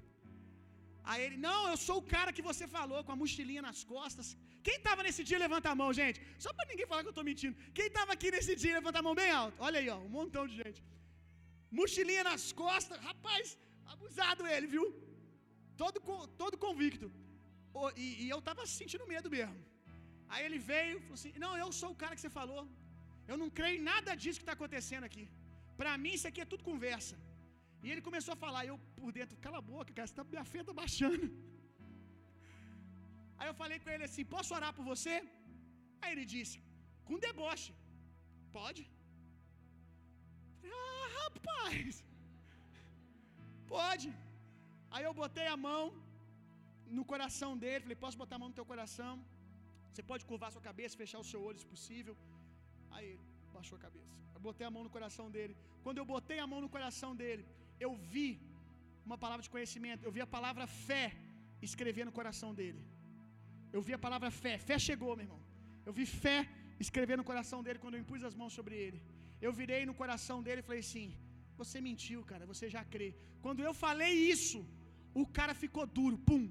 Aí ele, não, eu sou o cara que você falou, com a mochilinha nas costas. Quem estava nesse dia, levanta a mão, gente. Só para ninguém falar que eu estou mentindo. Quem estava aqui nesse dia, levanta a mão bem alto. Olha aí, ó, um montão de gente. Mochilinha nas costas, rapaz, abusado ele, viu? Todo, todo convicto. E, e eu estava sentindo medo mesmo. Aí ele veio e falou assim: Não, eu sou o cara que você falou. Eu não creio em nada disso que está acontecendo aqui. Para mim, isso aqui é tudo conversa. E ele começou a falar, eu por dentro, cala a boca, cara, tá, minha fé está baixando. Aí eu falei com ele assim: Posso orar por você? Aí ele disse: Com deboche. Pode? Ah, rapaz. Pode. Aí eu botei a mão no coração dele. Falei: Posso botar a mão no teu coração? Você pode curvar sua cabeça, fechar o seu olho se possível. Aí ele baixou a cabeça. Eu botei a mão no coração dele. Quando eu botei a mão no coração dele, eu vi uma palavra de conhecimento. Eu vi a palavra fé escrever no coração dele. Eu vi a palavra fé. Fé chegou, meu irmão. Eu vi fé escrever no coração dele quando eu impus as mãos sobre ele. Eu virei no coração dele e falei assim: Você mentiu, cara, você já crê. Quando eu falei isso, o cara ficou duro, pum,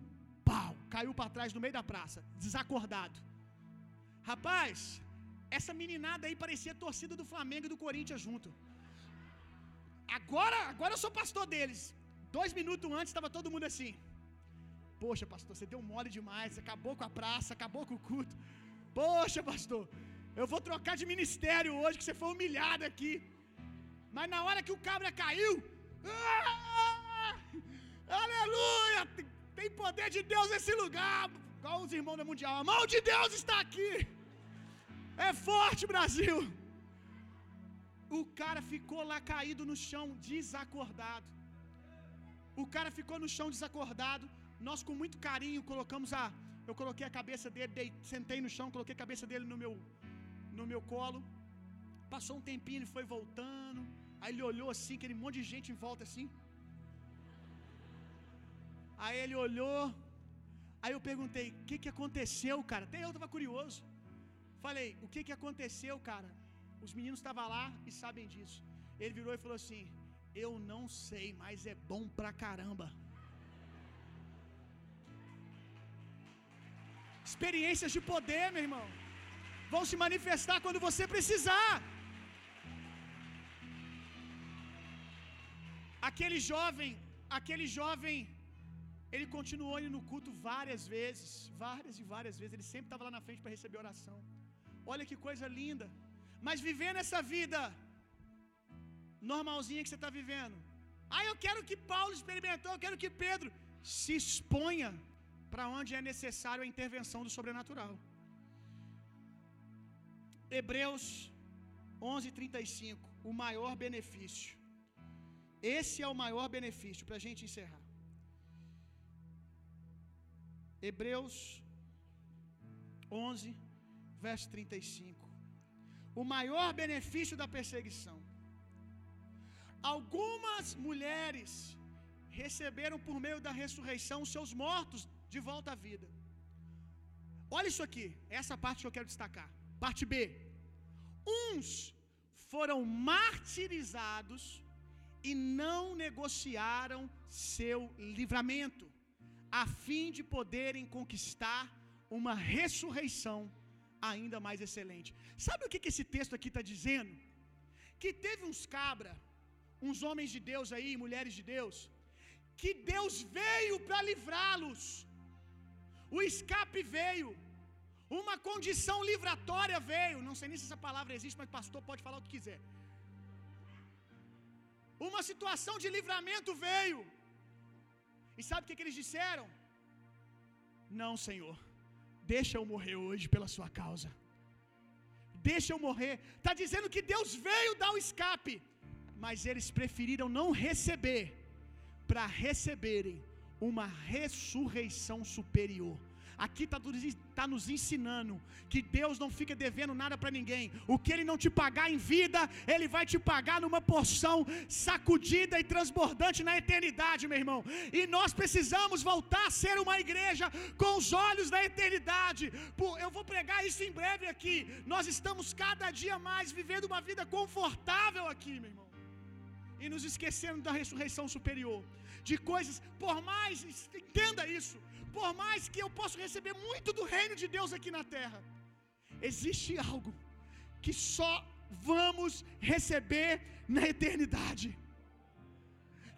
pau, caiu para trás no meio da praça, desacordado. Rapaz, essa meninada aí parecia torcida do Flamengo e do Corinthians junto. Agora, agora eu sou pastor deles. Dois minutos antes estava todo mundo assim. Poxa, pastor, você deu mole demais. Acabou com a praça, acabou com o culto. Poxa, pastor, eu vou trocar de ministério hoje, que você foi humilhado aqui. Mas na hora que o cabra caiu, ah, aleluia! Tem poder de Deus nesse lugar. Qual os irmãos da Mundial? A mão de Deus está aqui. É forte, Brasil. O cara ficou lá caído no chão, desacordado. O cara ficou no chão desacordado. Nós, com muito carinho, colocamos a. Eu coloquei a cabeça dele, dei, sentei no chão, coloquei a cabeça dele no meu, no meu colo. Passou um tempinho, ele foi voltando. Aí ele olhou assim, aquele monte de gente em volta assim. Aí ele olhou. Aí eu perguntei: O que, que aconteceu, cara? Até eu estava curioso. Falei: O que, que aconteceu, cara? Os meninos estavam lá e sabem disso. Ele virou e falou assim: Eu não sei, mas é bom pra caramba. Experiências de poder, meu irmão, vão se manifestar quando você precisar. Aquele jovem, aquele jovem, ele continuou indo no culto várias vezes, várias e várias vezes. Ele sempre estava lá na frente para receber oração. Olha que coisa linda. Mas vivendo essa vida normalzinha que você está vivendo. Ah, eu quero que Paulo experimentou, eu quero que Pedro se exponha para onde é necessário a intervenção do sobrenatural. Hebreus 11:35, o maior benefício. Esse é o maior benefício para a gente encerrar. Hebreus 11, verso 35. O maior benefício da perseguição. Algumas mulheres receberam por meio da ressurreição seus mortos de volta à vida. Olha isso aqui, essa parte que eu quero destacar. Parte B. Uns foram martirizados e não negociaram seu livramento, a fim de poderem conquistar uma ressurreição ainda mais excelente. Sabe o que, esse texto aqui está dizendo? Que teve uns cabra, uns homens de Deus aí, mulheres de Deus, que Deus veio para livrá-los. O escape veio. Uma condição livratória veio. Não sei nem se essa palavra existe, mas pastor pode falar o que quiser. Uma situação de livramento veio. E sabe o que, que eles disseram? Não, Senhor. Deixa eu morrer hoje pela sua causa. Deixa eu morrer. Está dizendo que Deus veio dar o escape. Mas eles preferiram não receber para receberem uma ressurreição superior. Aqui está tá nos ensinando que Deus não fica devendo nada para ninguém. O que Ele não te pagar em vida, Ele vai te pagar numa porção sacudida e transbordante na eternidade, meu irmão. E nós precisamos voltar a ser uma igreja com os olhos da eternidade. Eu vou pregar isso em breve aqui. Nós estamos cada dia mais vivendo uma vida confortável aqui, meu irmão. E nos esquecendo da ressurreição superior, de coisas, por mais, entenda isso, por mais que eu possa receber muito do reino de Deus aqui na terra, existe algo que só vamos receber na eternidade.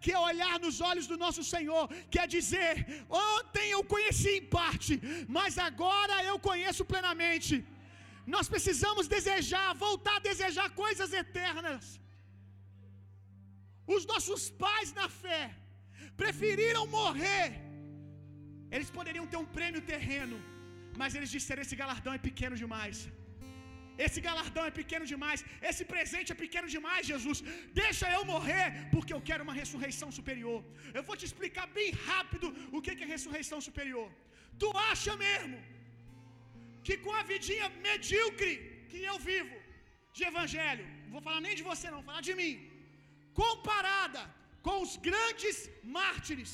Que é olhar nos olhos do nosso Senhor, quer dizer, ontem eu conheci em parte, mas agora eu conheço plenamente. Nós precisamos desejar, voltar a desejar coisas eternas. Os nossos pais na fé preferiram morrer. Eles poderiam ter um prêmio terreno, mas eles disseram: esse galardão é pequeno demais. Esse galardão é pequeno demais. Esse presente é pequeno demais, Jesus. Deixa eu morrer, porque eu quero uma ressurreição superior. Eu vou te explicar bem rápido o que é ressurreição superior. Tu acha mesmo que com a vidinha medíocre que eu vivo de evangelho, não vou falar nem de você, não, vou falar de mim, comparada com os grandes mártires,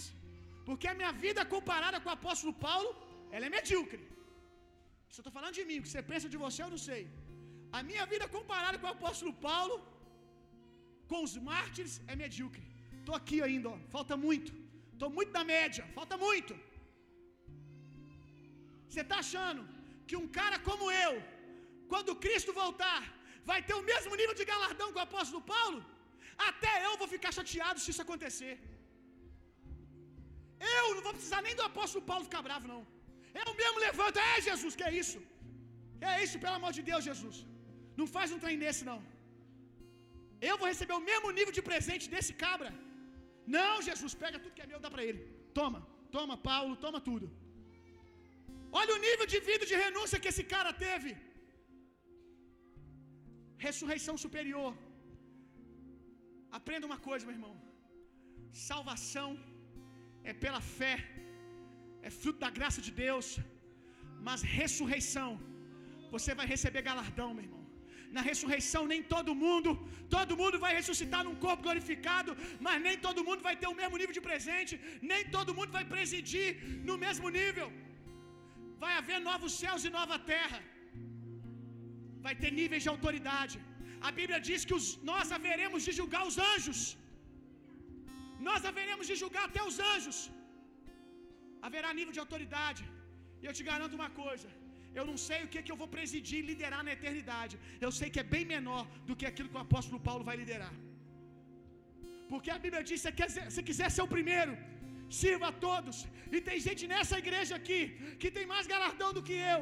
porque a minha vida comparada com o apóstolo Paulo, ela é medíocre. Se eu estou falando de mim, o que você pensa de você, eu não sei. A minha vida comparada com o apóstolo Paulo, com os mártires, é medíocre. Estou aqui ainda, ó, falta muito. Estou muito na média, falta muito. Você está achando que um cara como eu, quando Cristo voltar, vai ter o mesmo nível de galardão que o apóstolo Paulo? Até eu vou ficar chateado se isso acontecer. Eu não vou precisar nem do apóstolo Paulo ficar bravo, não. Eu mesmo levanto, é Jesus, que é isso? É isso, pelo amor de Deus, Jesus. Não faz um trem desse, não. Eu vou receber o mesmo nível de presente desse cabra. Não, Jesus, pega tudo que é meu, dá para ele. Toma, toma, Paulo, toma tudo. Olha o nível de vida de renúncia que esse cara teve. Ressurreição superior. Aprenda uma coisa, meu irmão. Salvação é pela fé, é fruto da graça de Deus, mas ressurreição, você vai receber galardão, meu irmão. Na ressurreição, nem todo mundo, todo mundo vai ressuscitar num corpo glorificado, mas nem todo mundo vai ter o mesmo nível de presente, nem todo mundo vai presidir no mesmo nível. Vai haver novos céus e nova terra, vai ter níveis de autoridade. A Bíblia diz que os, nós haveremos de julgar os anjos. Nós haveremos de julgar até os anjos. Haverá nível de autoridade. E eu te garanto uma coisa: eu não sei o que, que eu vou presidir e liderar na eternidade. Eu sei que é bem menor do que aquilo que o apóstolo Paulo vai liderar. Porque a Bíblia diz: se você quiser ser o primeiro, sirva a todos. E tem gente nessa igreja aqui que tem mais galardão do que eu.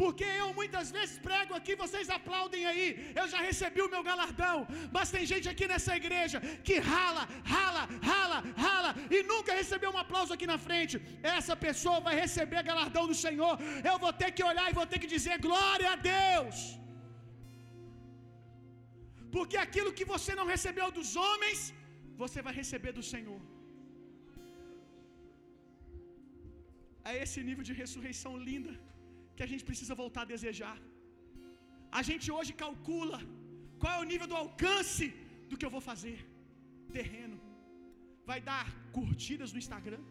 Porque eu muitas vezes prego aqui, vocês aplaudem aí. Eu já recebi o meu galardão. Mas tem gente aqui nessa igreja que rala, rala, rala, rala e nunca recebeu um aplauso aqui na frente. Essa pessoa vai receber galardão do Senhor. Eu vou ter que olhar e vou ter que dizer glória a Deus. Porque aquilo que você não recebeu dos homens, você vai receber do Senhor. É esse nível de ressurreição linda que a gente precisa voltar a desejar. A gente hoje calcula qual é o nível do alcance do que eu vou fazer. Terreno. Vai dar curtidas no Instagram,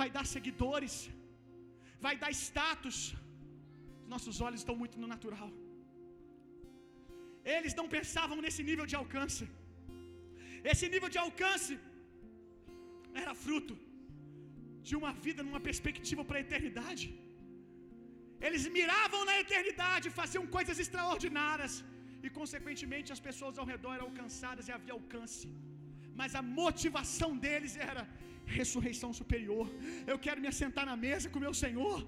vai dar seguidores, vai dar status. Nossos olhos estão muito no natural. Eles não pensavam nesse nível de alcance. Esse nível de alcance era fruto de uma vida numa perspectiva para a eternidade. Eles miravam na eternidade, faziam coisas extraordinárias, e consequentemente as pessoas ao redor eram alcançadas e havia alcance. Mas a motivação deles era ressurreição superior. Eu quero me assentar na mesa com meu Senhor.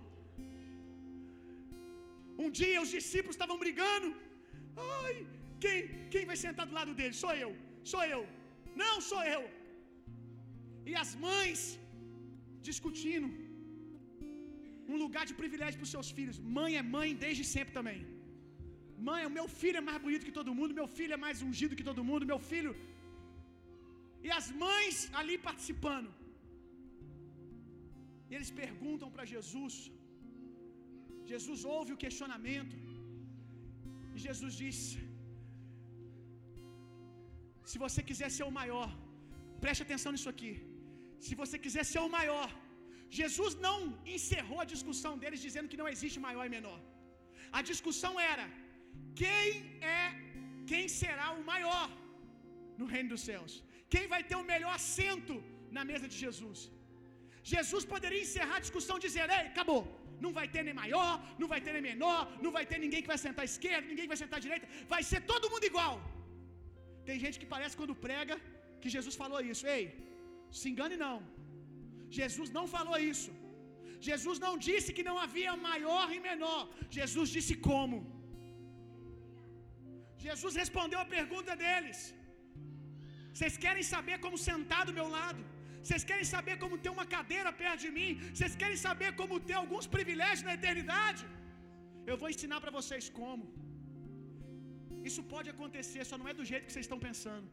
Um dia os discípulos estavam brigando. Ai, quem, quem vai sentar do lado dele? Sou eu, sou eu. Não, sou eu. E as mães discutindo um lugar de privilégio para os seus filhos. Mãe é mãe desde sempre também. Mãe, o meu filho é mais bonito que todo mundo, meu filho é mais ungido que todo mundo, meu filho. E as mães ali participando. E eles perguntam para Jesus. Jesus ouve o questionamento. E Jesus diz: Se você quiser ser o maior, preste atenção nisso aqui. Se você quiser ser o maior, Jesus não encerrou a discussão deles dizendo que não existe maior e menor. A discussão era: quem é, quem será o maior no reino dos céus? Quem vai ter o melhor assento na mesa de Jesus? Jesus poderia encerrar a discussão dizendo: Ei, acabou. Não vai ter nem maior, não vai ter nem menor, não vai ter ninguém que vai sentar à esquerda, ninguém que vai sentar à direita, vai ser todo mundo igual. Tem gente que parece quando prega que Jesus falou isso. Ei, se engane não. Jesus não falou isso. Jesus não disse que não havia maior e menor. Jesus disse como. Jesus respondeu a pergunta deles. Vocês querem saber como sentar do meu lado? Vocês querem saber como ter uma cadeira perto de mim? Vocês querem saber como ter alguns privilégios na eternidade? Eu vou ensinar para vocês como. Isso pode acontecer, só não é do jeito que vocês estão pensando.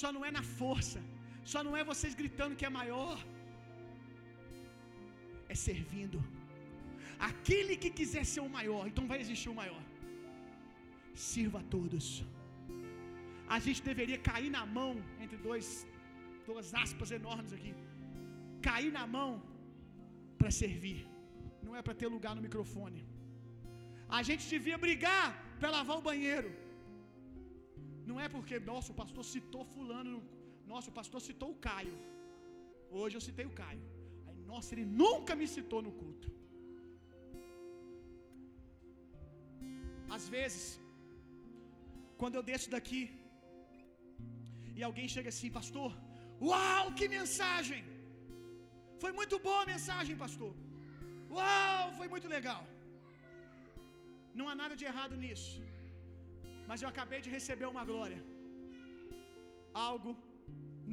Só não é na força. Só não é vocês gritando que é maior. É servindo. Aquele que quiser ser o maior, então vai existir o maior. Sirva a todos. A gente deveria cair na mão entre dois duas aspas enormes aqui. Cair na mão para servir. Não é para ter lugar no microfone. A gente devia brigar para lavar o banheiro. Não é porque, nossa, o pastor citou fulano. Nossa, o pastor citou o Caio. Hoje eu citei o Caio. Nossa, ele nunca me citou no culto. Às vezes, quando eu desço daqui e alguém chega assim, pastor, Uau, que mensagem! Foi muito boa a mensagem, pastor. Uau, foi muito legal. Não há nada de errado nisso. Mas eu acabei de receber uma glória. Algo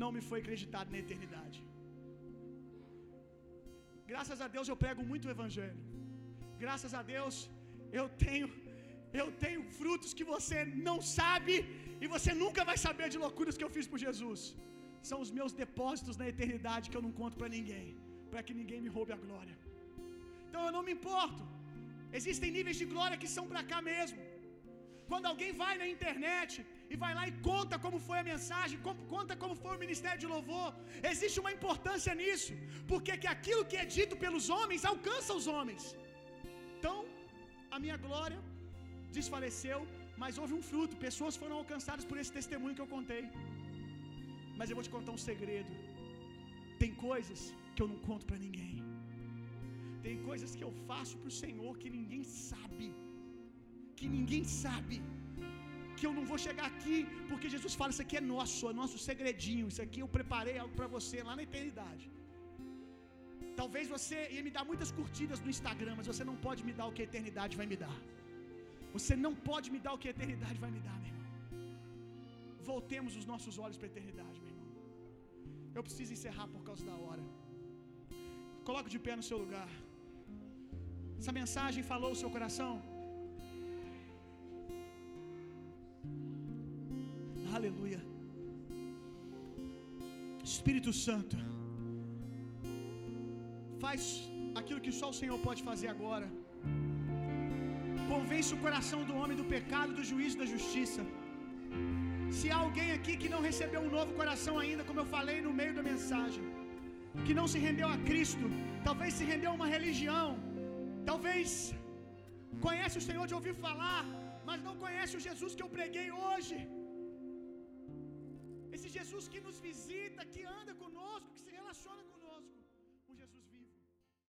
não me foi acreditado na eternidade. Graças a Deus eu prego muito o evangelho. Graças a Deus eu tenho eu tenho frutos que você não sabe e você nunca vai saber de loucuras que eu fiz por Jesus são os meus depósitos na eternidade que eu não conto para ninguém, para que ninguém me roube a glória. Então eu não me importo. Existem níveis de glória que são para cá mesmo. Quando alguém vai na internet e vai lá e conta como foi a mensagem, conta como foi o ministério de louvor, existe uma importância nisso, porque que aquilo que é dito pelos homens alcança os homens. Então, a minha glória desfaleceu, mas houve um fruto, pessoas foram alcançadas por esse testemunho que eu contei. Mas eu vou te contar um segredo. Tem coisas que eu não conto para ninguém. Tem coisas que eu faço para o Senhor que ninguém sabe. Que ninguém sabe. Que eu não vou chegar aqui, porque Jesus fala: Isso aqui é nosso, é nosso segredinho. Isso aqui eu preparei algo para você lá na eternidade. Talvez você ia me dar muitas curtidas no Instagram, mas você não pode me dar o que a eternidade vai me dar. Você não pode me dar o que a eternidade vai me dar, meu irmão. Voltemos os nossos olhos para a eternidade. Eu preciso encerrar por causa da hora. Coloque de pé no seu lugar. Essa mensagem falou o seu coração? Aleluia. Espírito Santo, faz aquilo que só o Senhor pode fazer agora. Convence o coração do homem do pecado, do juízo da justiça. Se há alguém aqui que não recebeu um novo coração ainda, como eu falei no meio da mensagem, que não se rendeu a Cristo, talvez se rendeu a uma religião, talvez conhece o Senhor de ouvir falar, mas não conhece o Jesus que eu preguei hoje. Esse Jesus que nos visita, que anda conosco, que se relaciona.